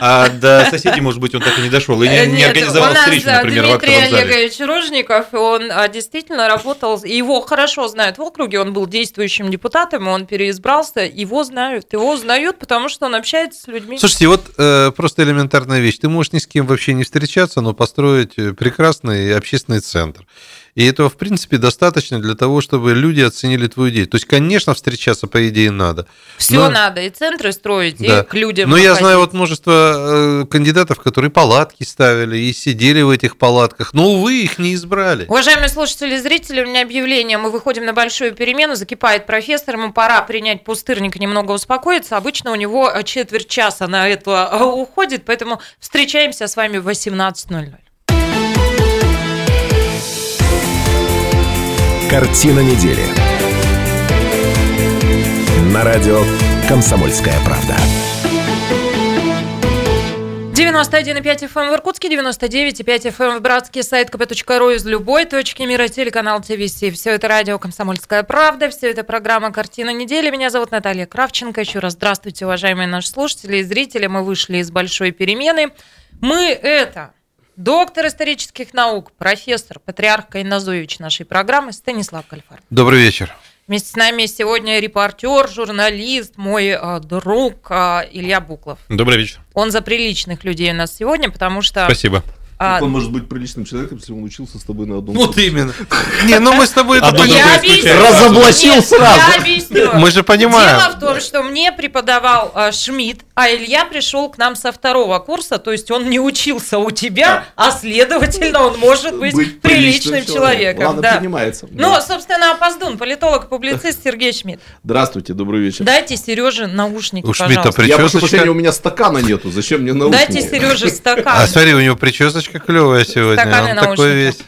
а до соседей, может быть, он так и не дошел. И не, не организовал встречу, а, например, в Дмитрий актовом зале. Олегович Ружников, он а, действительно работал, его хорошо знают в округе, он был действующим депутатом, он переизбрался, его знают, его узнают, потому что он общается с людьми. Слушайте, вот э, просто элементарная вещь. Ты можешь ни с кем вообще не встречаться, но построить э, прекрасный общественный центр. И этого, в принципе, достаточно для того, чтобы люди оценили твою идею. То есть, конечно, встречаться, по идее, надо. Все но- надо, и центры строить, Да. и к людям Но я выходить. знаю вот множество э, кандидатов, которые палатки ставили и сидели в этих палатках. Но, увы, их не избрали. Уважаемые слушатели и зрители, у меня объявление. Мы выходим на большую перемену. Закипает профессор. Ему пора принять пустырник и немного успокоиться. Обычно у него э, четверть часа на это э, уходит, поэтому встречаемся с вами в 18.00. Картина недели. На радио «Комсомольская правда». 91,5 FM в Иркутске, 99,5 FM в Братске, сайт kp.ru из любой точки мира, телеканал ТВС. Все это радио «Комсомольская правда», все это программа «Картина недели». Меня зовут Наталья Кравченко. Еще раз здравствуйте, уважаемые наши слушатели и зрители. Мы вышли из большой перемены. Мы это доктор исторических наук, профессор, патриарх Кайназович нашей программы Станислав Кальфар. Добрый вечер. Вместе с нами сегодня репортер, журналист, мой э, друг э, Илья Буклов. Добрый вечер. Он за приличных людей у нас сегодня, потому что... Спасибо. А, Как он может быть приличным человеком, если он учился с тобой на одном Вот курсе? именно. Не, ну мы с тобой это понимаем. Разоблачил сразу. Я объясню. Мы же понимаем. Дело в том, что мне преподавал э, Шмидт, а Илья пришел к нам со второго курса, то есть он не учился у тебя, а следовательно он может быть, приличным человеком. Ладно, да. принимается. Ну, собственно, опоздун, политолог и публицист Сергей Шмидт. Здравствуйте, добрый вечер. Дайте Сереже наушники, У Шмидта пожалуйста. Я прошу прощения, причесочка. у меня стакана нету. Зачем мне наушники? Дайте Сереже А стакан. смотри, у него прическочка клевая сегодня. Стаканы Он такой весь.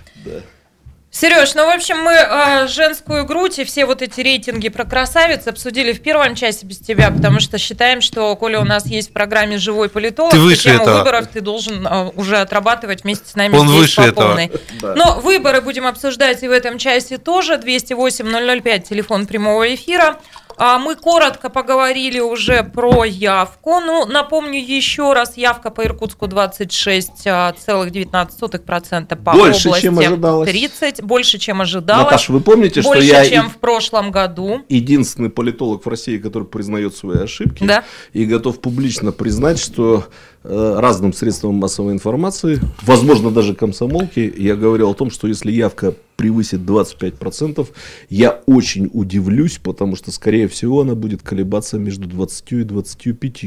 Сереж, ну, в общем, мы э, женскую грудь и все вот эти рейтинги про красавиц обсудили в первом часе без тебя, потому что считаем, что, коли у нас есть в программе живой политолог, Ты выше тему этого. выборов ты должен э, уже отрабатывать вместе с нами Он здесь выше по этого. полной. Но выборы будем обсуждать и в этом часе тоже. 208-005, телефон прямого эфира. А Мы коротко поговорили уже про явку. Ну, напомню еще раз, явка по Иркутску 26,19% по Больше, области чем ожидалось. 30, больше, чем ожидалось. Наташа, вы помните, что больше, я чем и- в прошлом году. единственный политолог в России, который признает свои ошибки Да. и готов публично признать, что разным средствам массовой информации, возможно, даже комсомолки, я говорил о том, что если явка превысит 25%, я очень удивлюсь, потому что, скорее всего, она будет колебаться между 20 и 25.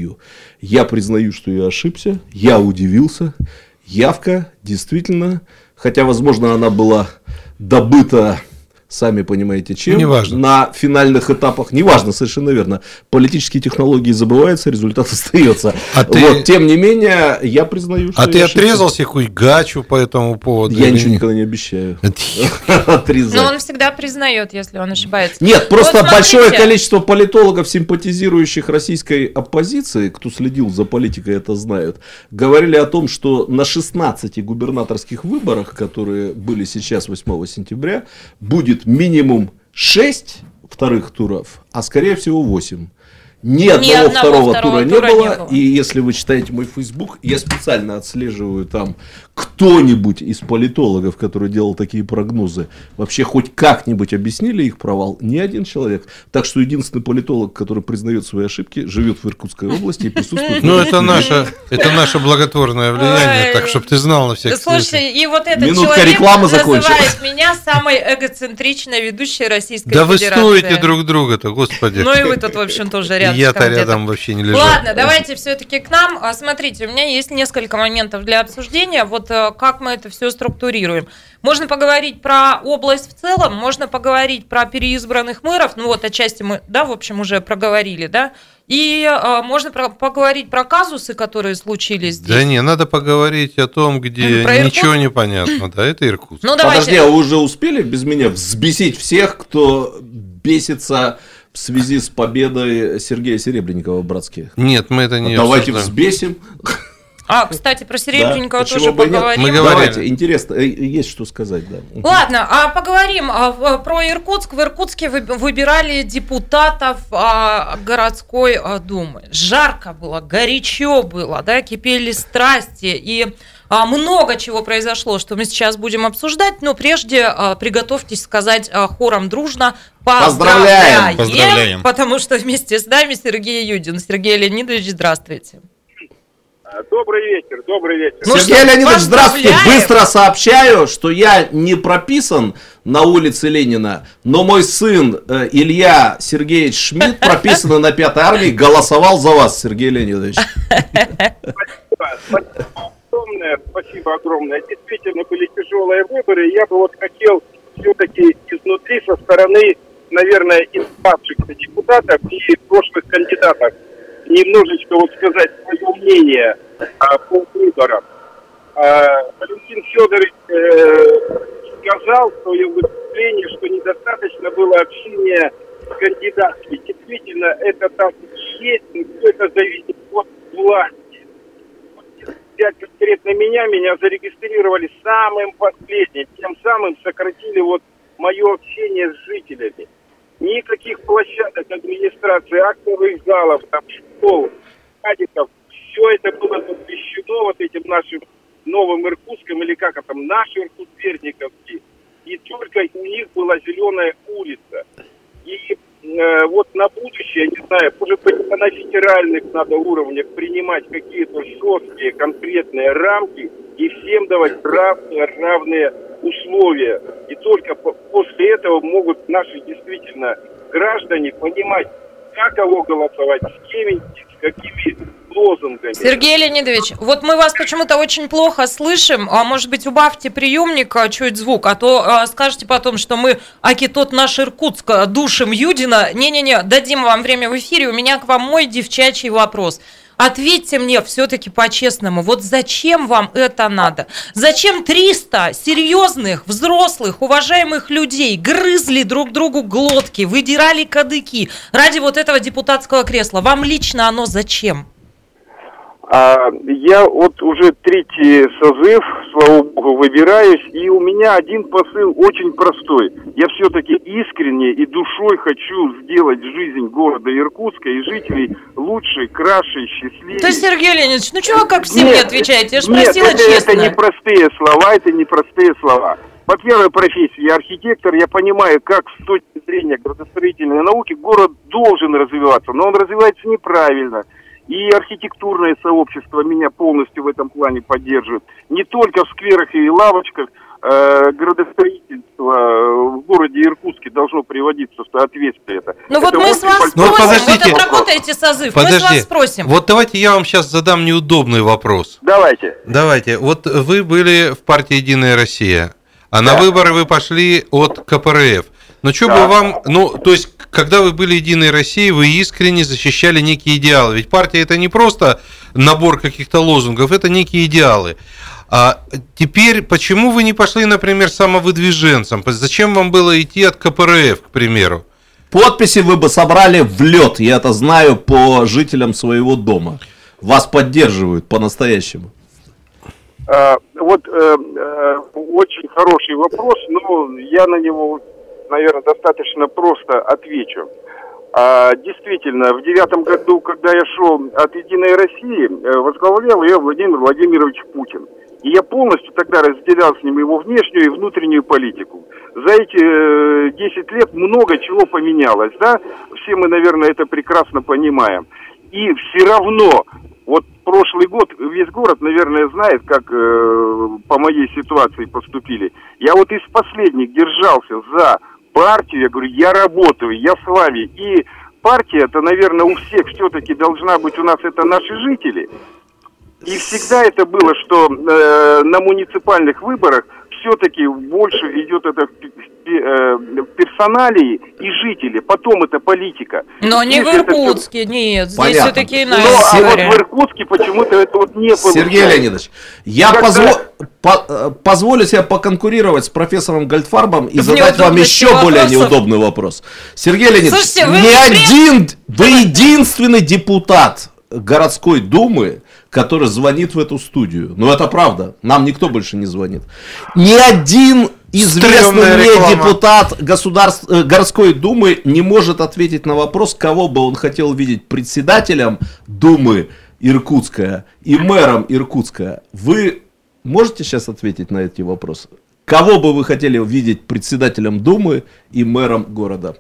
Я признаю, что я ошибся, я удивился. Явка действительно, хотя, возможно, она была добыта, сами понимаете, чем, Неважно. на финальных этапах, неважно, совершенно верно, политические технологии забываются, результат остается. А ты- Вот, тем не менее, я признаю, что А ты ошибся. отрезался хуй гачу по этому поводу? Я ничего нет? никогда не обещаю. Но он всегда признает, если он ошибается. Нет, просто большое количество политологов, симпатизирующих российской оппозиции, кто следил за политикой, это знают, говорили о том, что на 16 губернаторских выборах, которые были сейчас 8 сентября, будет минимум 6 вторых туров, а скорее всего 8. Ни одного, одного второго, второго тура, не, тура не было, было. И если вы читаете мой Facebook, я специально отслеживаю там кто-нибудь из политологов, который делал такие прогнозы, вообще хоть как-нибудь объяснили их провал? Ни один человек. Так что единственный политолог, который признает свои ошибки, живет в Иркутской области и присутствует. Ну, это наше, это наше благотворное влияние, так, чтобы ты знал на всякий случай. Слушай, и вот этот Минутка называет закончилась. меня самой эгоцентричной ведущей Российской Да вы Федерации. стоите друг друга-то, господи. Ну и вы тут, в общем, тоже рядом. Я-то рядом вообще не лежу. Ладно, давайте все-таки к нам. А, Смотрите, у меня есть несколько моментов для обсуждения. Вот э, как мы это все структурируем. Можно поговорить про область в целом, можно поговорить про переизбранных мэров. Ну вот, отчасти мы, да, в общем, уже проговорили, да. И э, можно про- поговорить про казусы, которые случились здесь. Да не, надо поговорить о том, где Про ничего не понятно. Да, это Иркутск. Ну давайте. Подожди, а вы уже успели без меня взбесить всех, кто бесится в связи с победой Сергея Серебренникова братских? Нет, мы это не Давайте обсуждаем. взбесим. А, кстати, про Серебренникова почему тоже поговорим. Мы говорили. Давайте, интересно, э, есть что сказать, да. Ладно, а поговорим а, в- про Иркутск. В Иркутске вы- выбирали депутатов а, городской а, думы. Жарко было, горячо было, да, кипели страсти и много чего произошло, что мы сейчас будем обсуждать. Но прежде а, приготовьтесь сказать а, хором дружно Поздравляем! Поздравляем. Потому что вместе с нами Сергей Юдин. Сергей Леонидович, здравствуйте. Добрый вечер, добрый вечер. Ну Сергей что, Леонидович, здравствуйте. Быстро сообщаю, что я не прописан на улице Ленина, но мой сын э, Илья Сергеевич Шмидт, прописанный на Пятой армии, голосовал за вас, Сергей Леонидович. Спасибо огромное, спасибо огромное. Действительно были тяжелые выборы. Я бы вот хотел все-таки изнутри, со стороны, наверное, избавшихся депутатов и прошлых кандидатов, немножечко вот сказать свое мнение а, по выборам. А, Валентин Федорович э, сказал в своем выступлении, что недостаточно было общения с кандидатами. Действительно, это так и есть, но все это зависит от власти. Взять конкретно меня, меня зарегистрировали самым последним, тем самым сократили вот мое общение с жителями. Никаких площадок администрации, актовых залов, там, школ, садиков, все это было запрещено вот этим нашим новым Иркутском, или как это, наш Иркут Верниковский. И только у них была зеленая улица. И э, вот на будущее, не знаю, может быть, на федеральных надо уровнях принимать какие-то жесткие конкретные рамки и всем давать равные, равные условия. И только по- после этого могут наши действительно граждане понимать, как кого голосовать, с кем с какими лозунгами. Сергей Леонидович, вот мы вас почему-то очень плохо слышим. А может быть, убавьте приемник а, чуть звук, а то а, скажете потом, что мы, аки тот наш Иркутск, а, душим Юдина. Не-не-не, дадим вам время в эфире. У меня к вам мой девчачий вопрос. ответьте мне все-таки по-честному, вот зачем вам это надо? Зачем 300 серьезных, взрослых, уважаемых людей грызли друг другу глотки, выдирали кадыки ради вот этого депутатского кресла? Вам лично оно зачем? А, я вот уже третий созыв, слава богу, выбираюсь, и у меня один посыл очень простой. Я все-таки искренне и душой хочу сделать жизнь города Иркутска и жителей лучше, краше, счастливее. То есть, Сергей Леонидович, ну чего как в семье Нет, отвечаете? Я же нет, спросила это, честно. это не простые слова, это не простые слова. По первой профессии, я архитектор, я понимаю, как с точки зрения градостроительной науки город должен развиваться, но он развивается неправильно. И архитектурное сообщество меня полностью в этом плане поддерживает. Не только в скверах и лавочках, э, градостроительство в городе Иркутске должно приводиться в соответствие. Это, Ну вот мы с вас большой Ну, спросим, подождите. вот отработаете созыв, мы с Подожди. вас спросим. Вот давайте я вам сейчас задам неудобный вопрос. Давайте. Давайте. Вот вы были в партии Единая Россия, а на выборы вы пошли от КПРФ. Ну что бы Да. вам, ну, то есть, когда вы были Единой Россией, вы искренне защищали некие идеалы. Ведь партия это не просто набор каких-то лозунгов, это некие идеалы. А теперь, почему вы не пошли, например, самовыдвиженцем? Зачем вам было идти от КПРФ, к примеру? Подписи вы бы собрали в лед, я это знаю по жителям своего дома. Вас поддерживают по-настоящему. А, вот э, э, очень хороший вопрос, но я на него, наверное, достаточно просто отвечу. А, действительно, в девятом году, когда я шел от Единой России, э, возглавлял ее Владимир Владимирович Путин. И я полностью тогда разделял с ним его внешнюю и внутреннюю политику. За эти э, 10 лет много чего поменялось, да? Все мы, наверное, это прекрасно понимаем. И все равно, вот прошлый год весь город, наверное, знает, как э, по моей ситуации поступили. Я вот из последних держался за партию, я говорю, я работаю, я с вами. И партия, это, наверное, у всех все-таки должна быть у нас, это наши жители. И всегда это было, что э, на муниципальных выборах все-таки больше идет это э, персоналии и жители, потом это политика. Но не Здесь в Иркутске, нет, здесь Понятно. все-таки Ну, иная а вот в Иркутске почему-то это вот не Сергей получается. Леонидович, я Когда- позво- по- э, позволю себе поконкурировать с профессором Гольдфарбом и задать вам еще более вопросов. неудобный вопрос. Сергей Леонидович, Слушайте, вы ни не один, вы единственный депутат городской думы, который звонит в эту студию. Ну это правда, нам никто больше не звонит. Ни один известный мне депутат государств, э, городской думы не может ответить на вопрос, кого бы он хотел видеть председателем думы Иркутская и мэром Иркутская. Вы можете сейчас ответить на эти вопросы? Кого бы вы хотели видеть председателем думы и мэром города?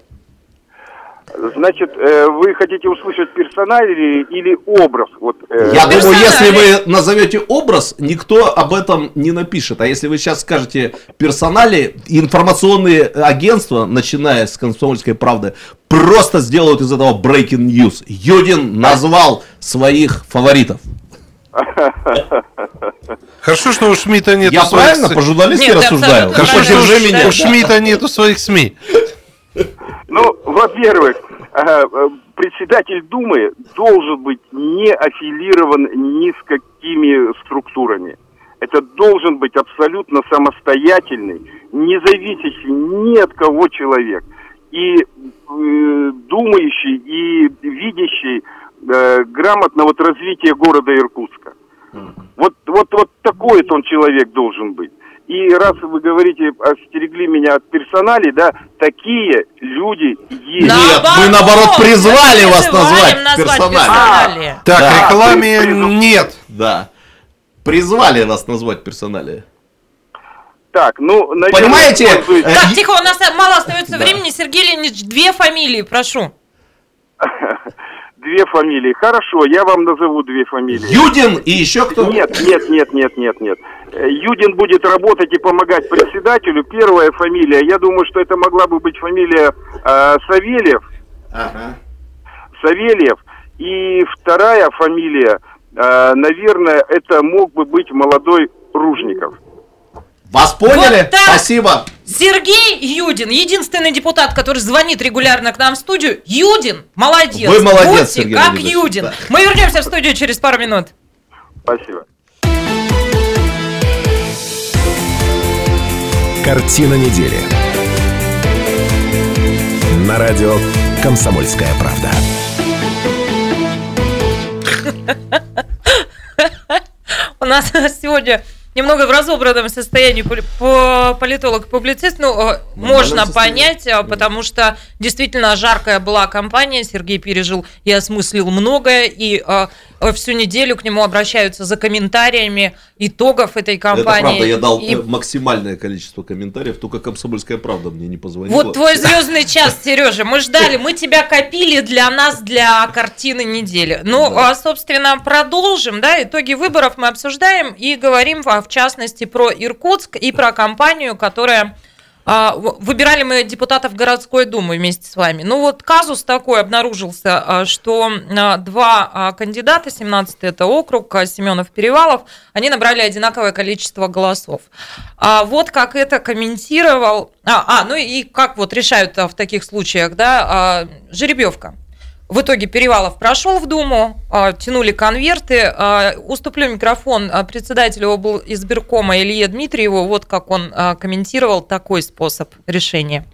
Значит, э, вы хотите услышать персоналии или образ? Вот, э, Я Персонали. думаю, если вы назовете образ, никто об этом не напишет. А если вы сейчас скажете персонали, информационные агентства, начиная с комсомольской правды, просто сделают из этого breaking news. Юдин назвал своих фаворитов. Хорошо, что у Шмидта нет Я своих правильно с- по-журналистски Нет, ты рассуждаю? Хорошо, что меня. у Шмидта нету своих СМИ. Ну, во-первых, э, председатель Думы должен быть не аффилирован ни с какими структурами. Это должен быть абсолютно самостоятельный, не зависящий ни от кого человек. И э, думающий, и видящий э, грамотно вот развитие города Иркутска. Вот, вот, вот такой он человек должен быть. И раз вы говорите, остерегли меня от персоналей, да, такие люди есть. Нет, мы, наоборот, призвали мы вас назвать назвать персонали. персонали. Так, Да. рекламе нет. Да. Призвали вас назвать персонали. Так, ну, наверное, Понимаете, пользуясь- э, Так, тихо, у нас мало остается Да. времени. Сергей Леонидович, две фамилии, прошу. Две фамилии. Хорошо, я вам назову две фамилии. Юдин и еще кто? Нет, нет, нет, нет, нет, нет. Э, Юдин будет работать и помогать председателю. Первая фамилия, я думаю, что это могла бы быть фамилия э, Савельев. Ага. Савельев. И вторая фамилия, э, наверное, это мог бы быть молодой Ружников. Вас поняли? Вот так. Спасибо. Сергей Юдин, единственный депутат, который звонит регулярно к нам в студию. Юдин, молодец. Вы молодец, Будьте Сергей как Владимирович. Юдин. Да. Мы вернемся в студию через пару минут. Спасибо. Картина недели. На радио «Комсомольская правда». У нас сегодня немного в разобранном состоянии по- политолог-публицист. Ну, э, можно состоянии. понять, э, потому что действительно жаркая была кампания. Сергей пережил и осмыслил многое. И э, всю неделю к нему обращаются за комментариями итогов этой Это кампании. правда, я дал И э, максимальное количество комментариев, только «Комсомольская правда» мне не позвонила. Вот твой звездный час, Сережа. Мы ждали, мы тебя копили для нас, для картины недели. Ну, Да. а, собственно, продолжим, да, итоги выборов мы обсуждаем и говорим, в частности, про Иркутск и про компанию, которая Выбирали мы депутатов городской думы вместе с вами. Ну вот казус такой обнаружился, а, что а, два а, кандидата, 17 это округ, а, Семенов-Перевалов, они набрали одинаковое количество голосов. А вот как это комментировал, а, а, ну и как вот решают а, в таких случаях, да, а, жеребьевка. В итоге Перевалов прошел в Думу, а, тянули конверты. А, Уступлю микрофон а, председателю обл- избиркома Илье Дмитриеву. Вот как он комментировал такой способ решения.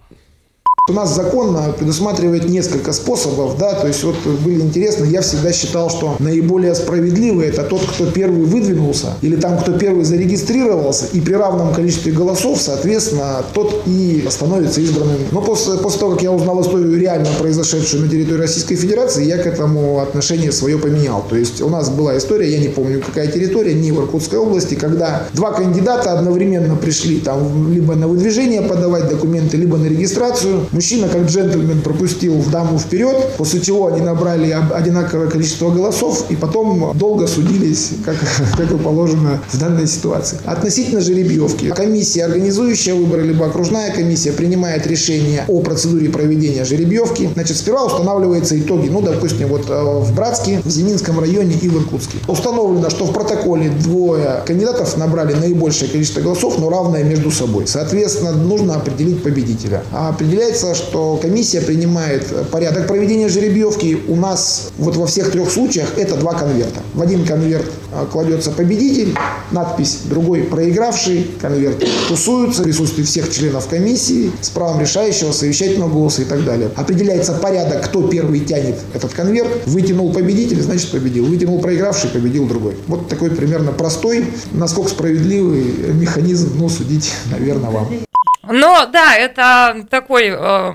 У нас закон предусматривает несколько способов, да, то есть вот были интересны, я всегда считал, что наиболее справедливый это тот, кто первый выдвинулся, или там, кто первый зарегистрировался, и при равном количестве голосов, соответственно, тот и становится избранным. Но после, после того, как я узнал историю реально произошедшую на территории Российской Федерации, я к этому отношение свое поменял. То есть у нас была история, я не помню, какая территория, не в Иркутской области, когда два кандидата одновременно пришли там либо на выдвижение подавать документы, либо на регистрацию. Мужчина, как джентльмен, пропустил даму вперед, после чего они набрали одинаковое количество голосов и потом долго судились, как, как и положено в данной ситуации. Относительно жеребьевки. Комиссия, организующая выборы, либо окружная комиссия, принимает решение о процедуре проведения жеребьевки. Значит, сперва устанавливаются итоги. Ну, допустим, вот э, в Братске, в Зиминском районе и в Иркутске. Установлено, что в протоколе двое кандидатов набрали наибольшее количество голосов, но равное между собой. Соответственно, нужно определить победителя. А определяется, что комиссия принимает порядок проведения жеребьевки. У нас вот во всех трех случаях это два конверта. В один конверт э, кладется победитель, надпись другой проигравший, конверт тусуются в присутствии всех членов комиссии с правом решающего совещательного голоса и так далее. Определяется порядок, кто первый тянет этот конверт. Вытянул победитель, значит победил. Вытянул проигравший, победил другой. Вот такой примерно простой, насколько справедливый механизм, ну, судить, наверное, вам. Но да, это такой... э,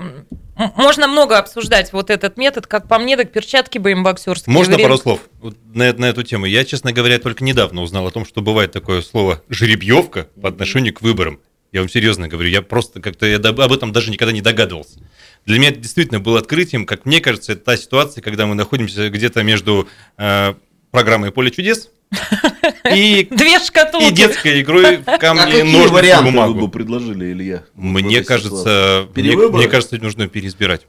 можно много обсуждать вот этот метод, как по мне, так перчатки бы им боксерские. Можно Время- пару слов на, на эту тему? Я, честно говоря, только недавно узнал о том, что бывает такое слово «жеребьевка» по отношению к выборам. Я вам серьезно говорю, я просто как-то я об этом даже никогда не догадывался. Для меня это действительно было открытием, как мне кажется, это та ситуация, когда мы находимся где-то между э, программой «Поле чудес» и, Две шкатулки. и детской игрой в А камни, какие ножницы, варианты вы бумагу. бы предложили, Илья? Мне кажется, мне, мне кажется, нужно переизбирать.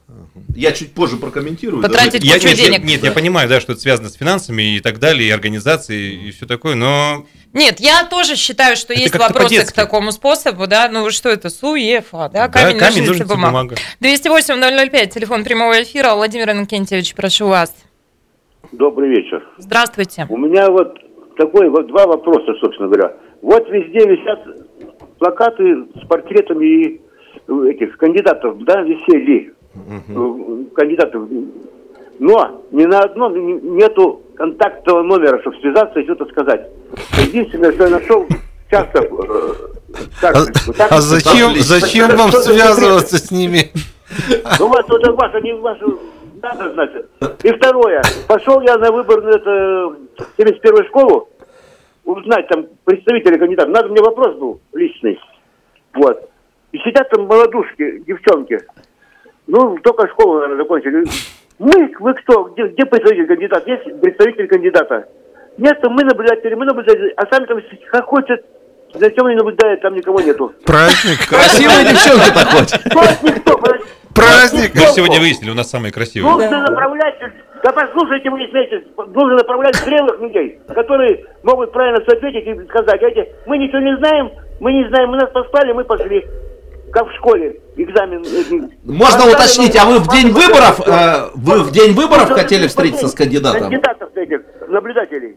Я чуть позже прокомментирую. Потратить Давайте. Я, нет, денег. нет, я понимаю, да, что это связано с финансами и так далее, и организацией, и все такое, но Нет, я тоже считаю, что Это есть вопросы к такому способу, да, ну что это, СУЕФА, да, да, камень, камень, ножницы, ножницы, бумага. бумага. 208-005, телефон прямого эфира, Владимир Иннокентьевич, прошу вас. Добрый вечер. Здравствуйте. У меня вот такой вот два вопроса, собственно говоря. Вот везде висят плакаты с портретами этих кандидатов, да, висели э, кандидатов. Но ни на одном не- нету контактного номера, чтобы связаться и что-то сказать. Единственное, что я нашел, часто... э, как- А, так а зачем, пытались- зачем вам что-то связываться с ними? ну, вас, это ваше, не ваше, надо знать. И второе. Пошел я на выбор на это, 71 школу, узнать там представителя кандидата. Надо, мне вопрос был личный. Вот. И сидят там молодушки, девчонки. Ну, только школу, наверное, закончили. Мы, вы кто? Где, где представитель кандидата? Есть представитель кандидата? Нет, мы наблюдатели, мы наблюдатели. А сами там хохочут. Зачем они наблюдают, там никого нету. Праздник. Красивая девчонка такой. Вас никто, подожди. Праздник. Мы сегодня выяснили, у нас самые красивые. Нужно направлять, да послушайте вы не смейтесь, нужно направлять зрелых людей, которые могут правильно все ответить и сказать, эти, мы ничего не знаем, мы не знаем, мы нас послали, мы пошли. как в школе, экзамен. Можно поставили уточнить, а вы в день выборов, э, вы в день выборов хотели встретиться с кандидатом? Кандидатов этих, наблюдателей.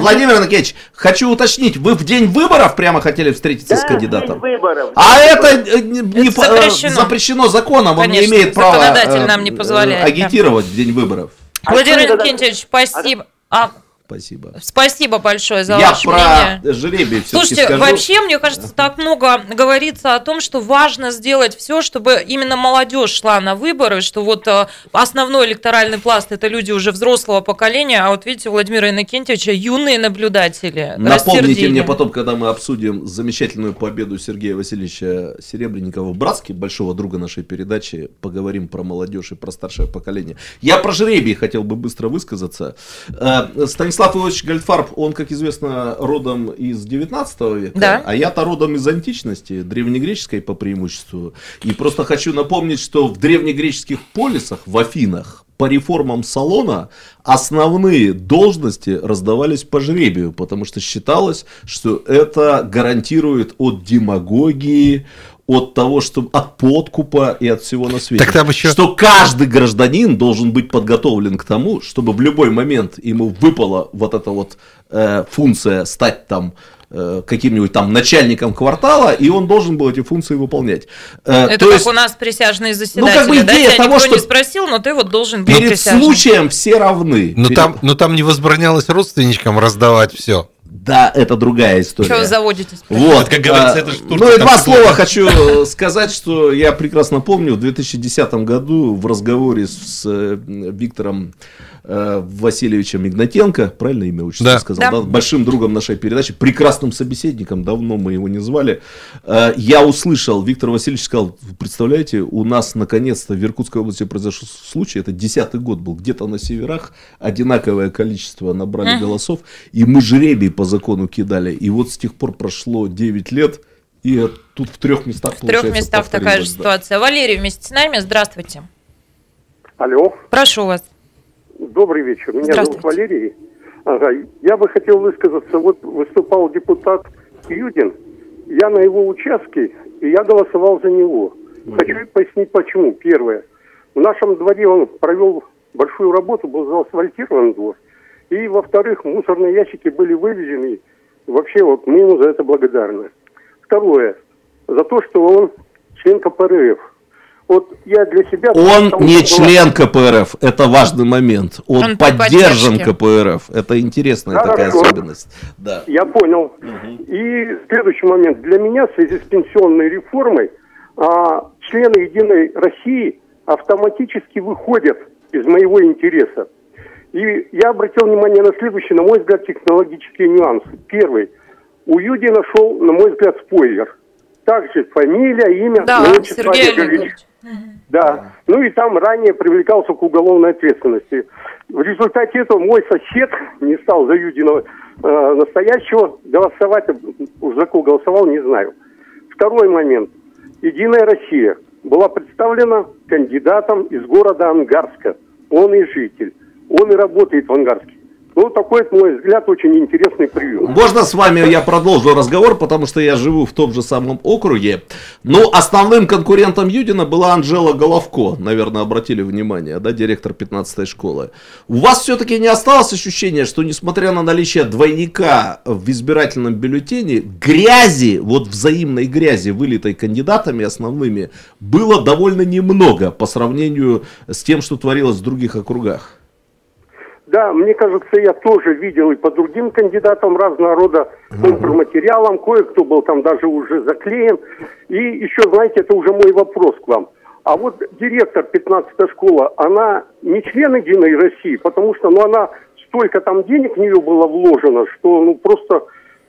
Владимир Никитич, хочу уточнить, вы в день выборов прямо хотели встретиться Да, с кандидатом? выборов. А это э, не, не э, запрещено. запрещено законом, он не Конечно, имеет права э, нам не позволяет, да. агитировать в день выборов. А Владимир Иннокентьевич, спасибо. А, Спасибо. спасибо большое за Я ваше про мнение. жребий Слушайте, скажу. вообще, мне кажется, так много говорится о том, что важно сделать все, чтобы именно молодежь шла на выборы, что вот э, основной электоральный пласт это люди уже взрослого поколения, а вот видите, Владимира Иннокентьевича юные наблюдатели. Напомните мне потом, когда мы обсудим замечательную победу Сергея Васильевича Серебренникова в Братске, большого друга нашей передачи, поговорим про молодежь и про старшее поколение. Я про жребий хотел бы быстро высказаться. Э, Станислав Иванович Гальдфарб, он, как известно, родом из 19 века, Да. а я-то родом из античности, древнегреческой по преимуществу. И просто хочу напомнить, что в древнегреческих полисах, в Афинах, по реформам салона основные должности раздавались по жребию, потому что считалось, что это гарантирует от демагогии, от того, что от подкупа и от всего на свете. Так там еще- Что каждый гражданин должен быть подготовлен к тому, чтобы в любой момент ему выпала вот эта вот э, функция стать там э, каким-нибудь там начальником квартала, и он должен был эти функции выполнять. Э, Это то как есть у нас присяжные заседатели. как бы да? идея Тебя того, никто не что спросил, но ты вот должен быть перед присяжным. случаем все равны. Но Перед- там, но там не возбранялось родственничкам раздавать все. Да, это другая история. Что вы заводитесь? Вот, Это, как говорится, а, это ж турка ну и два слова хочу э, сказать, что я прекрасно помню, в 2010 году в разговоре с э, Виктором Васильевичем Игнатенко, правильно имя отчество Да. сказал, Да. да, большим другом нашей передачи, прекрасным собеседником, давно мы его не звали, э, я услышал, Виктор Васильевич сказал, «Вы представляете, у нас наконец-то в Иркутской области произошел случай, это десятый год был, где-то на северах одинаковое количество набрали голосов, и мы жребий по закону кидали, и вот с тех пор прошло 9 лет, и э, тут в трех местах В трех местах такая же ситуация. Валерий вместе с нами, здравствуйте. Алло, Прошу вас. Добрый вечер. Меня зовут. Валерий. Ага, я бы хотел высказаться. Вот выступал депутат Юдин. Я на его участке, и я голосовал за него. Хочу пояснить почему. Первое. В нашем дворе он провел большую работу, был заасфальтирован двор. И, во-вторых, мусорные ящики были вывезены. Вообще, вот мы ему за это благодарны. Второе. За то, что он член КПРФ. Вот я для себя... Он потому не что была- член КПРФ, это важный момент. Он, Он поддержан. КПРФ. Это интересная такая Хорошо. особенность. Да. Я понял. И следующий момент. Для меня в связи с пенсионной реформой а, члены Единой России автоматически выходят из моего интереса. И я обратил внимание на следующий, на мой взгляд, технологические нюансы. Первый. У Юди нашел, на мой взгляд, спойлер. Также фамилия, имя, Да, отчество Сергей Олегович. Да. Ну и там ранее привлекался к уголовной ответственности. В результате этого мой сосед не стал за Юдина э, настоящего голосовать. Уж кого голосовал, не знаю. Второй момент. Единая Россия была представлена кандидатом из города Ангарска. Он и житель. Он и работает в Ангарске. Ну, такой, на мой взгляд, очень интересный прием. Можно с вами я продолжу разговор, потому что я живу в том же самом округе. Но основным конкурентом Юдина была Анжела Головко. Наверное, обратили внимание, да, директор 15-й школы. У вас все-таки не осталось ощущения, что несмотря на наличие двойника в избирательном бюллетене, грязи, вот взаимной грязи, вылитой кандидатами основными, было довольно немного по сравнению с тем, что творилось в других округах? Да, мне кажется, я тоже видел и по другим кандидатам разного рода компроматериалам. Кое-кто был там даже уже заклеен. И еще, знаете, это уже мой вопрос к вам. А вот директор 15-й школы, она не член Единой России, потому что ну, она столько там денег в нее было вложено, что ну просто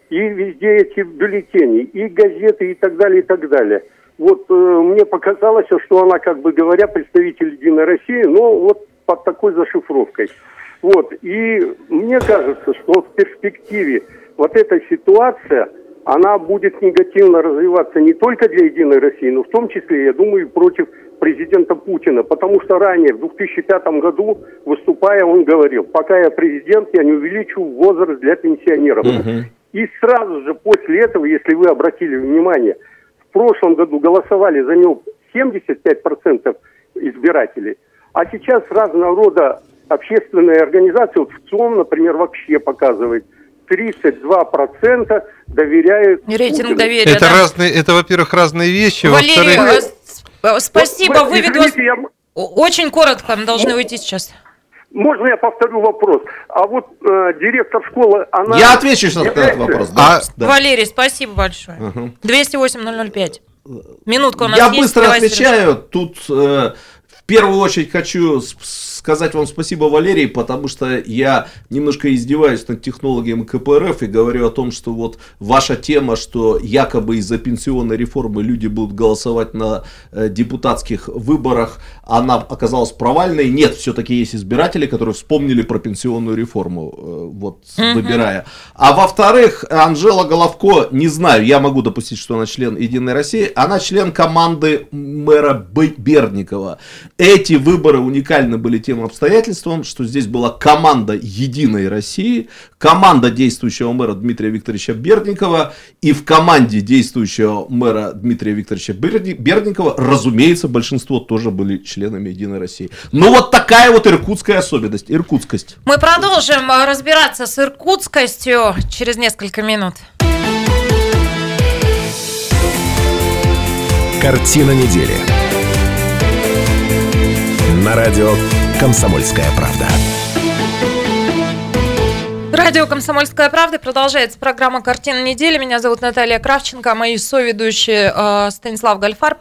и везде эти бюллетени, и газеты, и так далее, и так далее. Вот э, мне показалось, что она, как бы говоря, представитель Единой России, но вот под такой зашифровкой. Вот, и мне кажется, что в перспективе вот эта ситуация, она будет негативно развиваться не только для Единой России, но в том числе, я думаю, и против президента Путина. Потому что ранее, в 2005 году, выступая, он говорил, пока я президент, я не увеличу возраст для пенсионеров. И сразу же после этого, если вы обратили внимание, в прошлом году голосовали за него 75% избирателей, а сейчас разного рода общественные организации, вот в ЦОМ, например, вообще показывает, 32% доверяют Рейтинг Путину. доверия, Это да. разные, это, во-первых, разные вещи. Валерий, во-вторых, э, спасибо, Вот, выведу вас... извините, я- Очень коротко, мы должны уйти сейчас. Можно я повторю вопрос? А вот э, директор школы, она... Я отвечу сейчас на этот вопрос. А- Да. Да. Валерий, спасибо большое. 208-005. Минутку у нас Я есть, быстро отвечаю. Тут э, в первую очередь хочу с- сказать вам спасибо, Валерий, потому что я немножко издеваюсь над технологией КПРФ и говорю о том, что вот ваша тема, что якобы из-за пенсионной реформы люди будут голосовать на э, депутатских выборах, она оказалась провальной. Нет, все-таки есть избиратели, которые вспомнили про пенсионную реформу, э, вот выбирая. А во-вторых, Анжела Головко, не знаю, я могу допустить, что она член Единой России, она член команды мэра Берникова. Эти выборы уникальны были тем обстоятельством, что здесь была команда Единой России, команда действующего мэра Дмитрия Викторовича Берникова, и в команде действующего мэра Дмитрия Викторовича Берникова, разумеется, большинство тоже были членами Единой России. Ну вот такая вот иркутская особенность, иркутскость. Мы продолжим э, разбираться с иркутскостью через несколько минут. Картина недели. На радио «Комсомольская правда». Радио «Комсомольская правда» продолжается программа «Картина недели». Меня зовут Наталья Кравченко, а мои соведущие э, Станислав Гальфарб,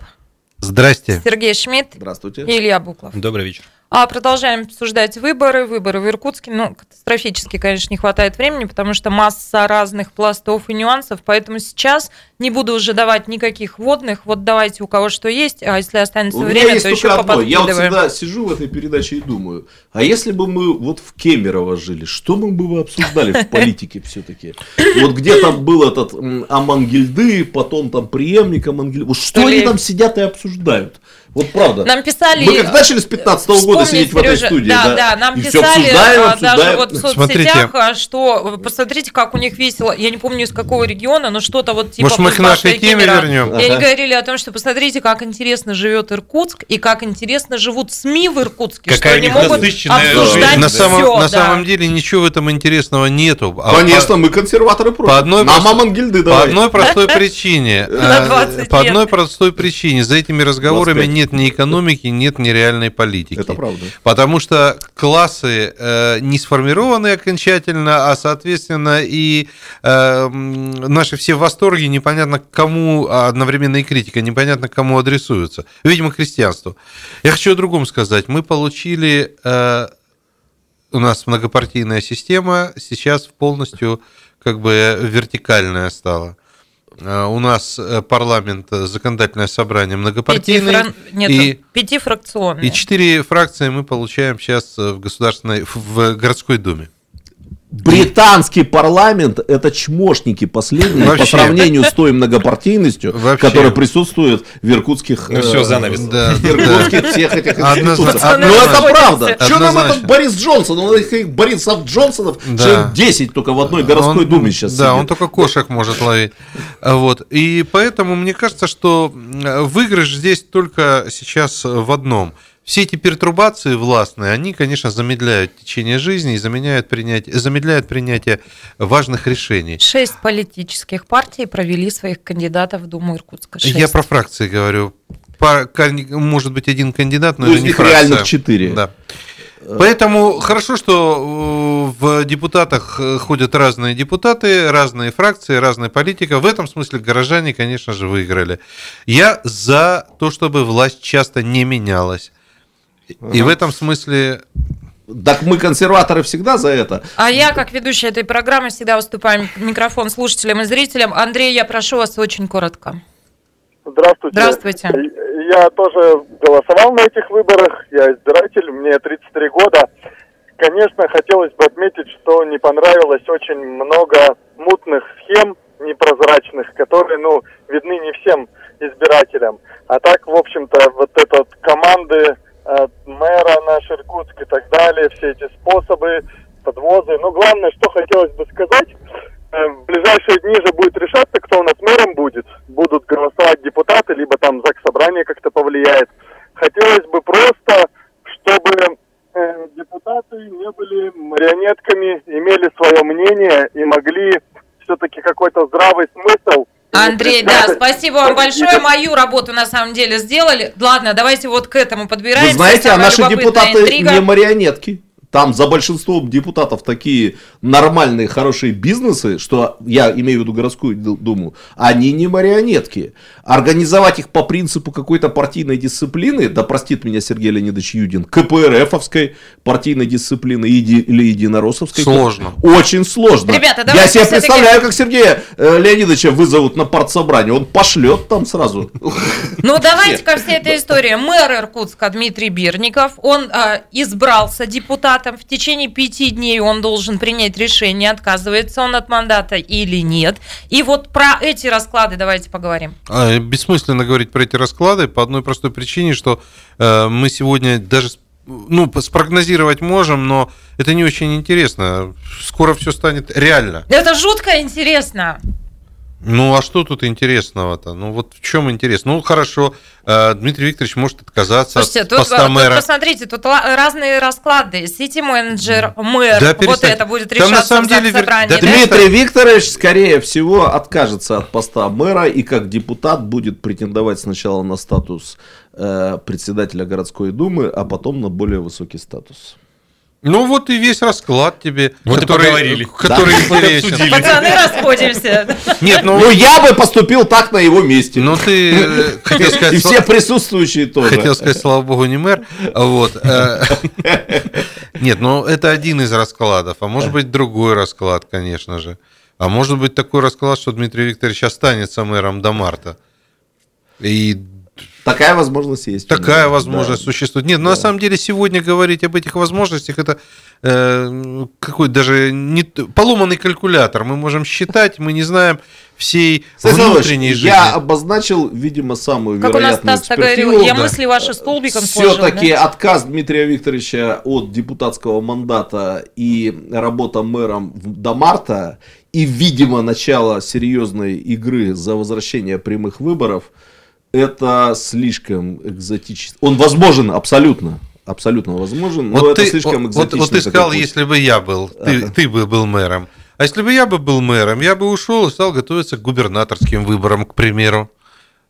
Здрасте. Сергей Шмидт Здравствуйте. и Илья Буклов. Добрый вечер. А продолжаем обсуждать выборы. Выборы в Иркутске. Ну, катастрофически, конечно, не хватает времени, потому что масса разных пластов и нюансов. Поэтому сейчас не буду уже давать никаких водных. Вот давайте у кого что есть, а если останется У время, есть то еще одно. Я вот всегда сижу в этой передаче и думаю, а если бы мы вот в Кемерово жили, что мы бы обсуждали в политике все-таки? Вот где там был этот Амангельды, потом там преемник Амангельды. Что они там сидят и обсуждают? Вот правда. Нам писали... Мы как начали с 15 года сидеть в этой Сережа, студии, да, да, да, нам и писали обсуждаем, а, обсуждаем. даже вот в соцсетях, Смотрите. а, что посмотрите, как у них весело. Я не помню из какого региона, но что-то вот типа Может, мы к Кузбасса нашей теме вернем? И они Ага. говорили о том, что посмотрите, как интересно живет Иркутск и как интересно живут СМИ в Иркутске, Какая что они могут обсуждать на самом, на да. самом деле ничего в этом интересного нету. А Конечно, по- мы консерваторы против. По одной, Нам Амангельды по одной простой причине. На э, 20 По одной простой причине. За этими разговорами 25. Нет ни экономики, нет ни реальной политики. Это правда. Потому что классы э, не сформированы окончательно, а соответственно и э, наши все восторги непонятно к кому, а одновременно и критика, непонятно кому адресуются. Видимо, христианству. Я хочу о другом сказать. Мы получили э, у нас многопартийная система сейчас полностью как бы вертикальная стала. Э, У нас э, парламент, э, законодательное собрание многопартийный. Пятифран- Нет, и, пятифракционные. и четыре фракции мы получаем сейчас в государственной, в городской думе. Британский парламент это чмошники последние по сравнению с той многопартийностью, Вообще. которая присутствует в иркутских, Ну всё, занавес. Да, иркутских да. всех этих институциях. Ну это правда. Что нам этот Борис Джонсон? Он этих Борисов Джонсонов Да. человек 10 только в одной городской Он- думе сейчас Да, сидит. он только кошек может ловить. Вот. И поэтому мне кажется, что выигрыш здесь только сейчас в одном. Все эти пертурбации властные, они, конечно, замедляют течение жизни и заменяют принятие, замедляют принятие важных решений. Шесть политических партий провели своих кандидатов в Думу Иркутска. Шесть. Я про фракции говорю. По- может быть, один кандидат, но Ну, это не них фракция. реальных четыре. Да. Поэтому хорошо, что э, в депутатах э, ходят разные депутаты, разные фракции, разная политика. В этом смысле горожане, конечно же, выиграли. Я за то, чтобы власть часто не менялась. И в этом смысле Так мы консерваторы всегда за это. А я, как ведущая этой программы, всегда выступаю микрофон слушателям и зрителям. Андрей, я прошу вас очень коротко. Здравствуйте. Здравствуйте. Я тоже голосовал на этих выборах, я избиратель, мне 33 года. Конечно, хотелось бы отметить, что не понравилось очень много мутных схем непрозрачных, которые, ну, видны не всем избирателям. А так, в общем-то, вот это вот команды Э, мэра наш Иркутска и так далее, все эти способы, подвозы. Но главное, что хотелось бы сказать, э, в ближайшие дни же будет решаться, кто у нас мэром будет. Будут голосовать депутаты, либо там ЗАГС собрание как-то повлияет. Хотелось бы просто, чтобы э, депутаты не были марионетками, имели свое мнение и могли все-таки какой-то здравый смысл – Дмитрий, да, спасибо вам большое. Мою работу на самом деле сделали. Ладно, давайте вот к этому подбираемся. Вы знаете, а наши депутаты интрига. не марионетки. Там за большинством депутатов такие нормальные, хорошие бизнесы, что я имею в виду городскую ду- думу, они не марионетки. Организовать их по принципу какой-то партийной дисциплины, да простит меня Сергей Леонидович Юдин, КПРФовской партийной дисциплины иди- или единороссовской. Сложно. Очень сложно. Ребята, я давайте себе всё-таки- представляю, как Сергея э, Леонидовича вызовут на партсобрание. Он пошлет там сразу. Ну, давайте ко всей этой истории. Мэр Иркутска Дмитрий Бирников, он а, избрался депутатом. В течение пяти дней он должен принять решение, отказывается он от мандата или нет. И вот про эти расклады давайте поговорим. А, Бессмысленно говорить про эти расклады по одной простой причине, что э, мы сегодня даже с- ну, спрогнозировать можем, но это не очень интересно. Скоро все станет реально. Это жутко интересно. Ну, а что тут интересного-то? Ну, вот в чем интерес? Ну, хорошо, э, Дмитрий Викторович может отказаться Слушайте, от тут, поста тут мэра. посмотрите, тут ла- разные расклады. Сити-менеджер, мэр, Да вот это будет Там на решаться самом в деле, собрании. да да? Дмитрий Викторович, скорее всего, откажется от поста мэра и как депутат будет претендовать сначала на статус э, председателя городской думы, а потом на более высокий статус. Ну, вот и весь расклад тебе, Вот и который, поговорили. который Да. интересен. Пацаны, расходимся. Нет, ну, Ну, я бы поступил так на его месте. ну ты э, хотел сказать... и все присутствующие тоже. Хотел сказать, слава богу, не мэр. Вот. э, Нет, ну это один из раскладов, а может быть другой расклад, конечно же. А может быть такой расклад, что Дмитрий Викторович останется мэром до марта. И Такая возможность есть. такая Да. возможность существует. Нет, ну на самом деле сегодня говорить об этих возможностях это э, какой даже не поломанный калькулятор. Мы можем считать, мы не знаем всей Иванович, внутренней жизни. я обозначил, видимо, самую Как у нас вероятную Стас говорил, я да. мысли ваши столбиком сложил. Все-таки да? отказ Дмитрия Викторовича от депутатского мандата и работа мэром до марта и, видимо, начало серьезной игры за возвращение прямых выборов, это слишком экзотически. Он возможен абсолютно. Абсолютно возможен, но Вот это ты, слишком вот, экзотично. вот ты сказал, если бы я был, ты, ты бы был мэром. А если бы я бы был мэром, я бы ушел и стал готовиться к губернаторским выборам, к примеру.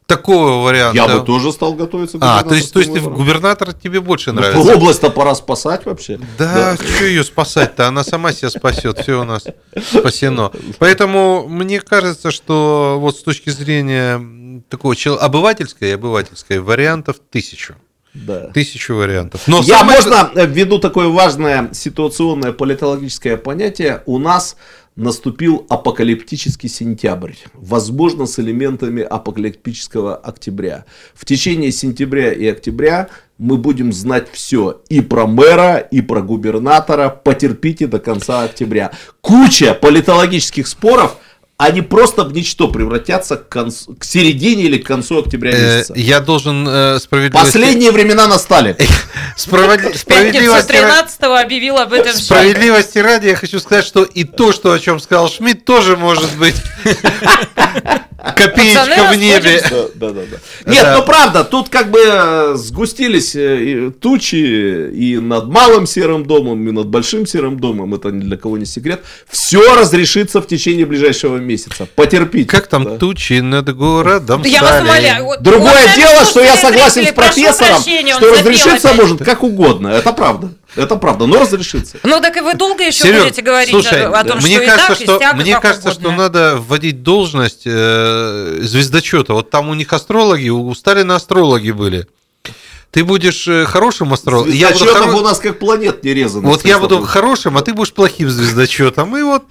Такого варианта. Я бы тоже стал готовиться к А, то есть, то есть губернатор тебе больше выборам. нравится? Ну, Область-то пора спасать вообще. Да, что ее спасать-то? Она сама себя спасет, все у нас спасено. Поэтому мне кажется, что вот с точки зрения такого обывательской и обывательской вариантов тысячу. Да. Тысячу вариантов. Но Я самое- можно введу такое важное ситуационное политологическое понятие. У нас наступил апокалиптический сентябрь, возможно, с элементами апокалиптического октября. В течение сентября и октября мы будем знать все и про мэра, и про губернатора. Потерпите до конца октября. Куча политологических споров, они просто в ничто превратятся к, концу- к середине или к концу октября Э, месяца. Я должен э, справедливости... Последние времена настали. Пятницу Справедливости, ради- 13 объявил об этом справедливости ради, я хочу сказать, что и то, что о чем сказал Шмидт, тоже может быть копеечка в небе. Да, да, да. Нет, ну правда, тут как бы э, сгустились э, тучи и над малым серым домом, и над большим серым домом, это ни для кого не секрет. Все разрешится в течение ближайшего месяца. Потерпите. Как там Да. тучи над городом Я вас умоляю. Другое дело, что я согласен с профессором, что разрешиться может как угодно. Это правда. Это правда, но разрешится. Ну так и вы долго еще Серёг, будете говорить слушай, о, о том, мне что и кажется, так, и что, сяк, и мне как кажется, угодно. что надо вводить должность э, звездочета. Вот там у них астрологи, у Сталина астрологи были. Ты будешь э, хорошим астрологом. я буду хоро- у нас как планет не резано. Вот я буду хорошим, а ты будешь плохим звездочетом. И вот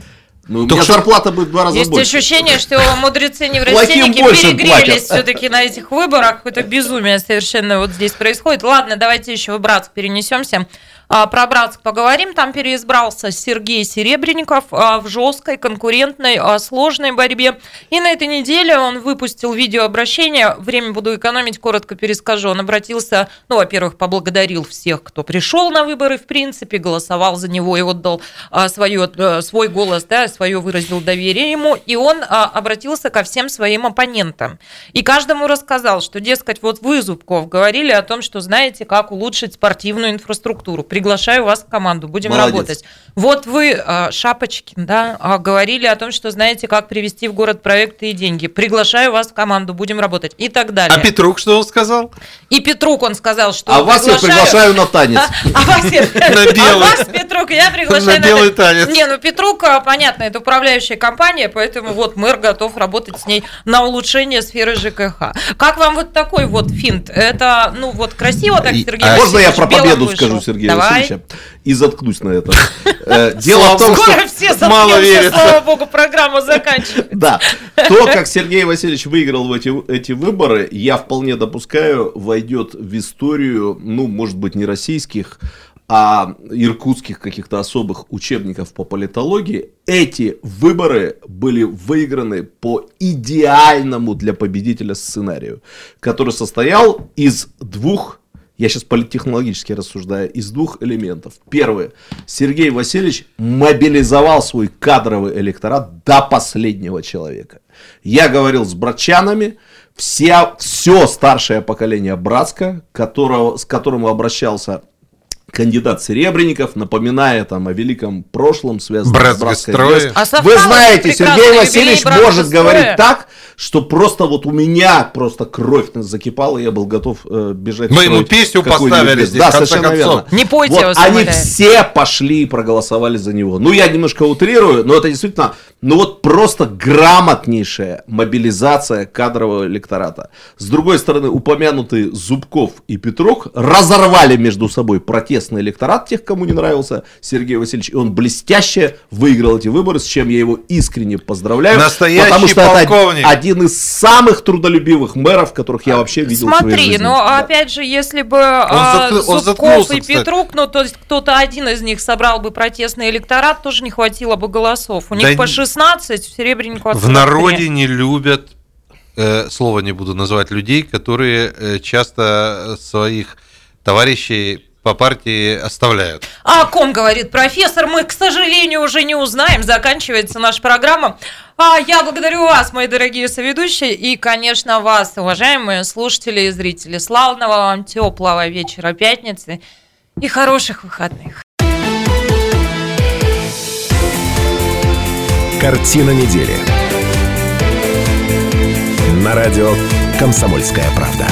Ну, у Только меня что- зарплата будет в два раза Есть больше. ощущение, что мудрецы Плохим неврастенники перегрелись все-таки на этих выборах. Какое-то безумие совершенно вот здесь происходит. Ладно, давайте еще в Братск перенесемся. А, Про Братск поговорим. Там переизбрался Сергей Серебренников а, в жесткой, конкурентной, а, сложной борьбе. И на этой неделе он выпустил видеообращение. Время буду экономить, коротко перескажу. Он обратился, ну, во-первых, поблагодарил всех, кто пришел на выборы, в принципе, голосовал за него и отдал свое, э, свой голос, да, свое выразил доверие ему. И он обратился ко всем своим оппонентам. И каждому рассказал, что, дескать, вот вы, Зубков, говорили о том, что знаете, как улучшить спортивную инфраструктуру. Приглашаю вас в команду, будем Молодец. работать. Вот вы, э, Шапочкин, да, а, говорили о том, что знаете, как привести в город проекты и деньги. Приглашаю вас в команду, будем работать и так далее. А Петрук что он сказал? И Петрук, он сказал, что А вас я приглашаю на танец. А вас, а Петрук, я приглашаю На белый танец. Не, ну Петрук, а, понятно, это управляющая компания, поэтому вот мэр готов работать с ней на улучшение сферы ЖКХ. Как вам вот такой вот финт? Это, ну вот красиво так, Сергей а Можно я про победу скажу Сергею Давай. Васильевича и заткнусь на это. Э, Дело в том, что... все мало верится. слава богу, программа заканчивается. Да. То, как Сергей Васильевич выиграл в эти, эти выборы, я вполне допускаю, войдет в историю, ну, может быть, не российских, а иркутских каких-то особых учебников по политологии. Эти выборы были выиграны по идеальному для победителя сценарию, который состоял из двух я сейчас политтехнологически рассуждаю, из двух элементов. Первое. Сергей Васильевич мобилизовал свой кадровый электорат до последнего человека. Я говорил с братчанами, вся, все старшее поколение Братска, которого, с которым обращался кандидат Серебренников, напоминая там о великом прошлом, связанном с Братское братской. А Вы знаете, Сергей Васильевич может строя. говорить так, что просто вот у меня просто кровь закипала, и я был готов э, бежать. Мы ему песню поставили песню. здесь, Да, совершенно концов. верно. Не пойте, Вот вас они умоляю. все пошли и проголосовали за него. Ну, я немножко утрирую, но это действительно, ну вот просто грамотнейшая мобилизация кадрового электората. С другой стороны, упомянутые Зубков и Петрук разорвали между собой протестный электорат тех, кому не нравился Сергей Васильевич, и он блестяще выиграл эти выборы, с чем я его искренне поздравляю. Настоящий потому что это полковник. один из самых трудолюбивых мэров, которых я вообще видел в своей Смотри, жизни. ну Да. опять же, если бы а, он Зубков заткнулся, и кстати. Петрук, ну то есть кто-то один из них собрал бы протестный электорат, тоже не хватило бы голосов. У них Да по не- 16, в Серебреннику В 43. народе не любят, э, слово не буду называть, людей, которые э, часто своих товарищей по партии оставляют. А о ком говорит профессор, мы, к сожалению, уже не узнаем. Заканчивается наша программа. А я благодарю вас, мои дорогие соведущие, и, конечно, вас, уважаемые слушатели и зрители. Славного вам теплого вечера пятницы и хороших выходных. Картина недели. На радио «Комсомольская правда».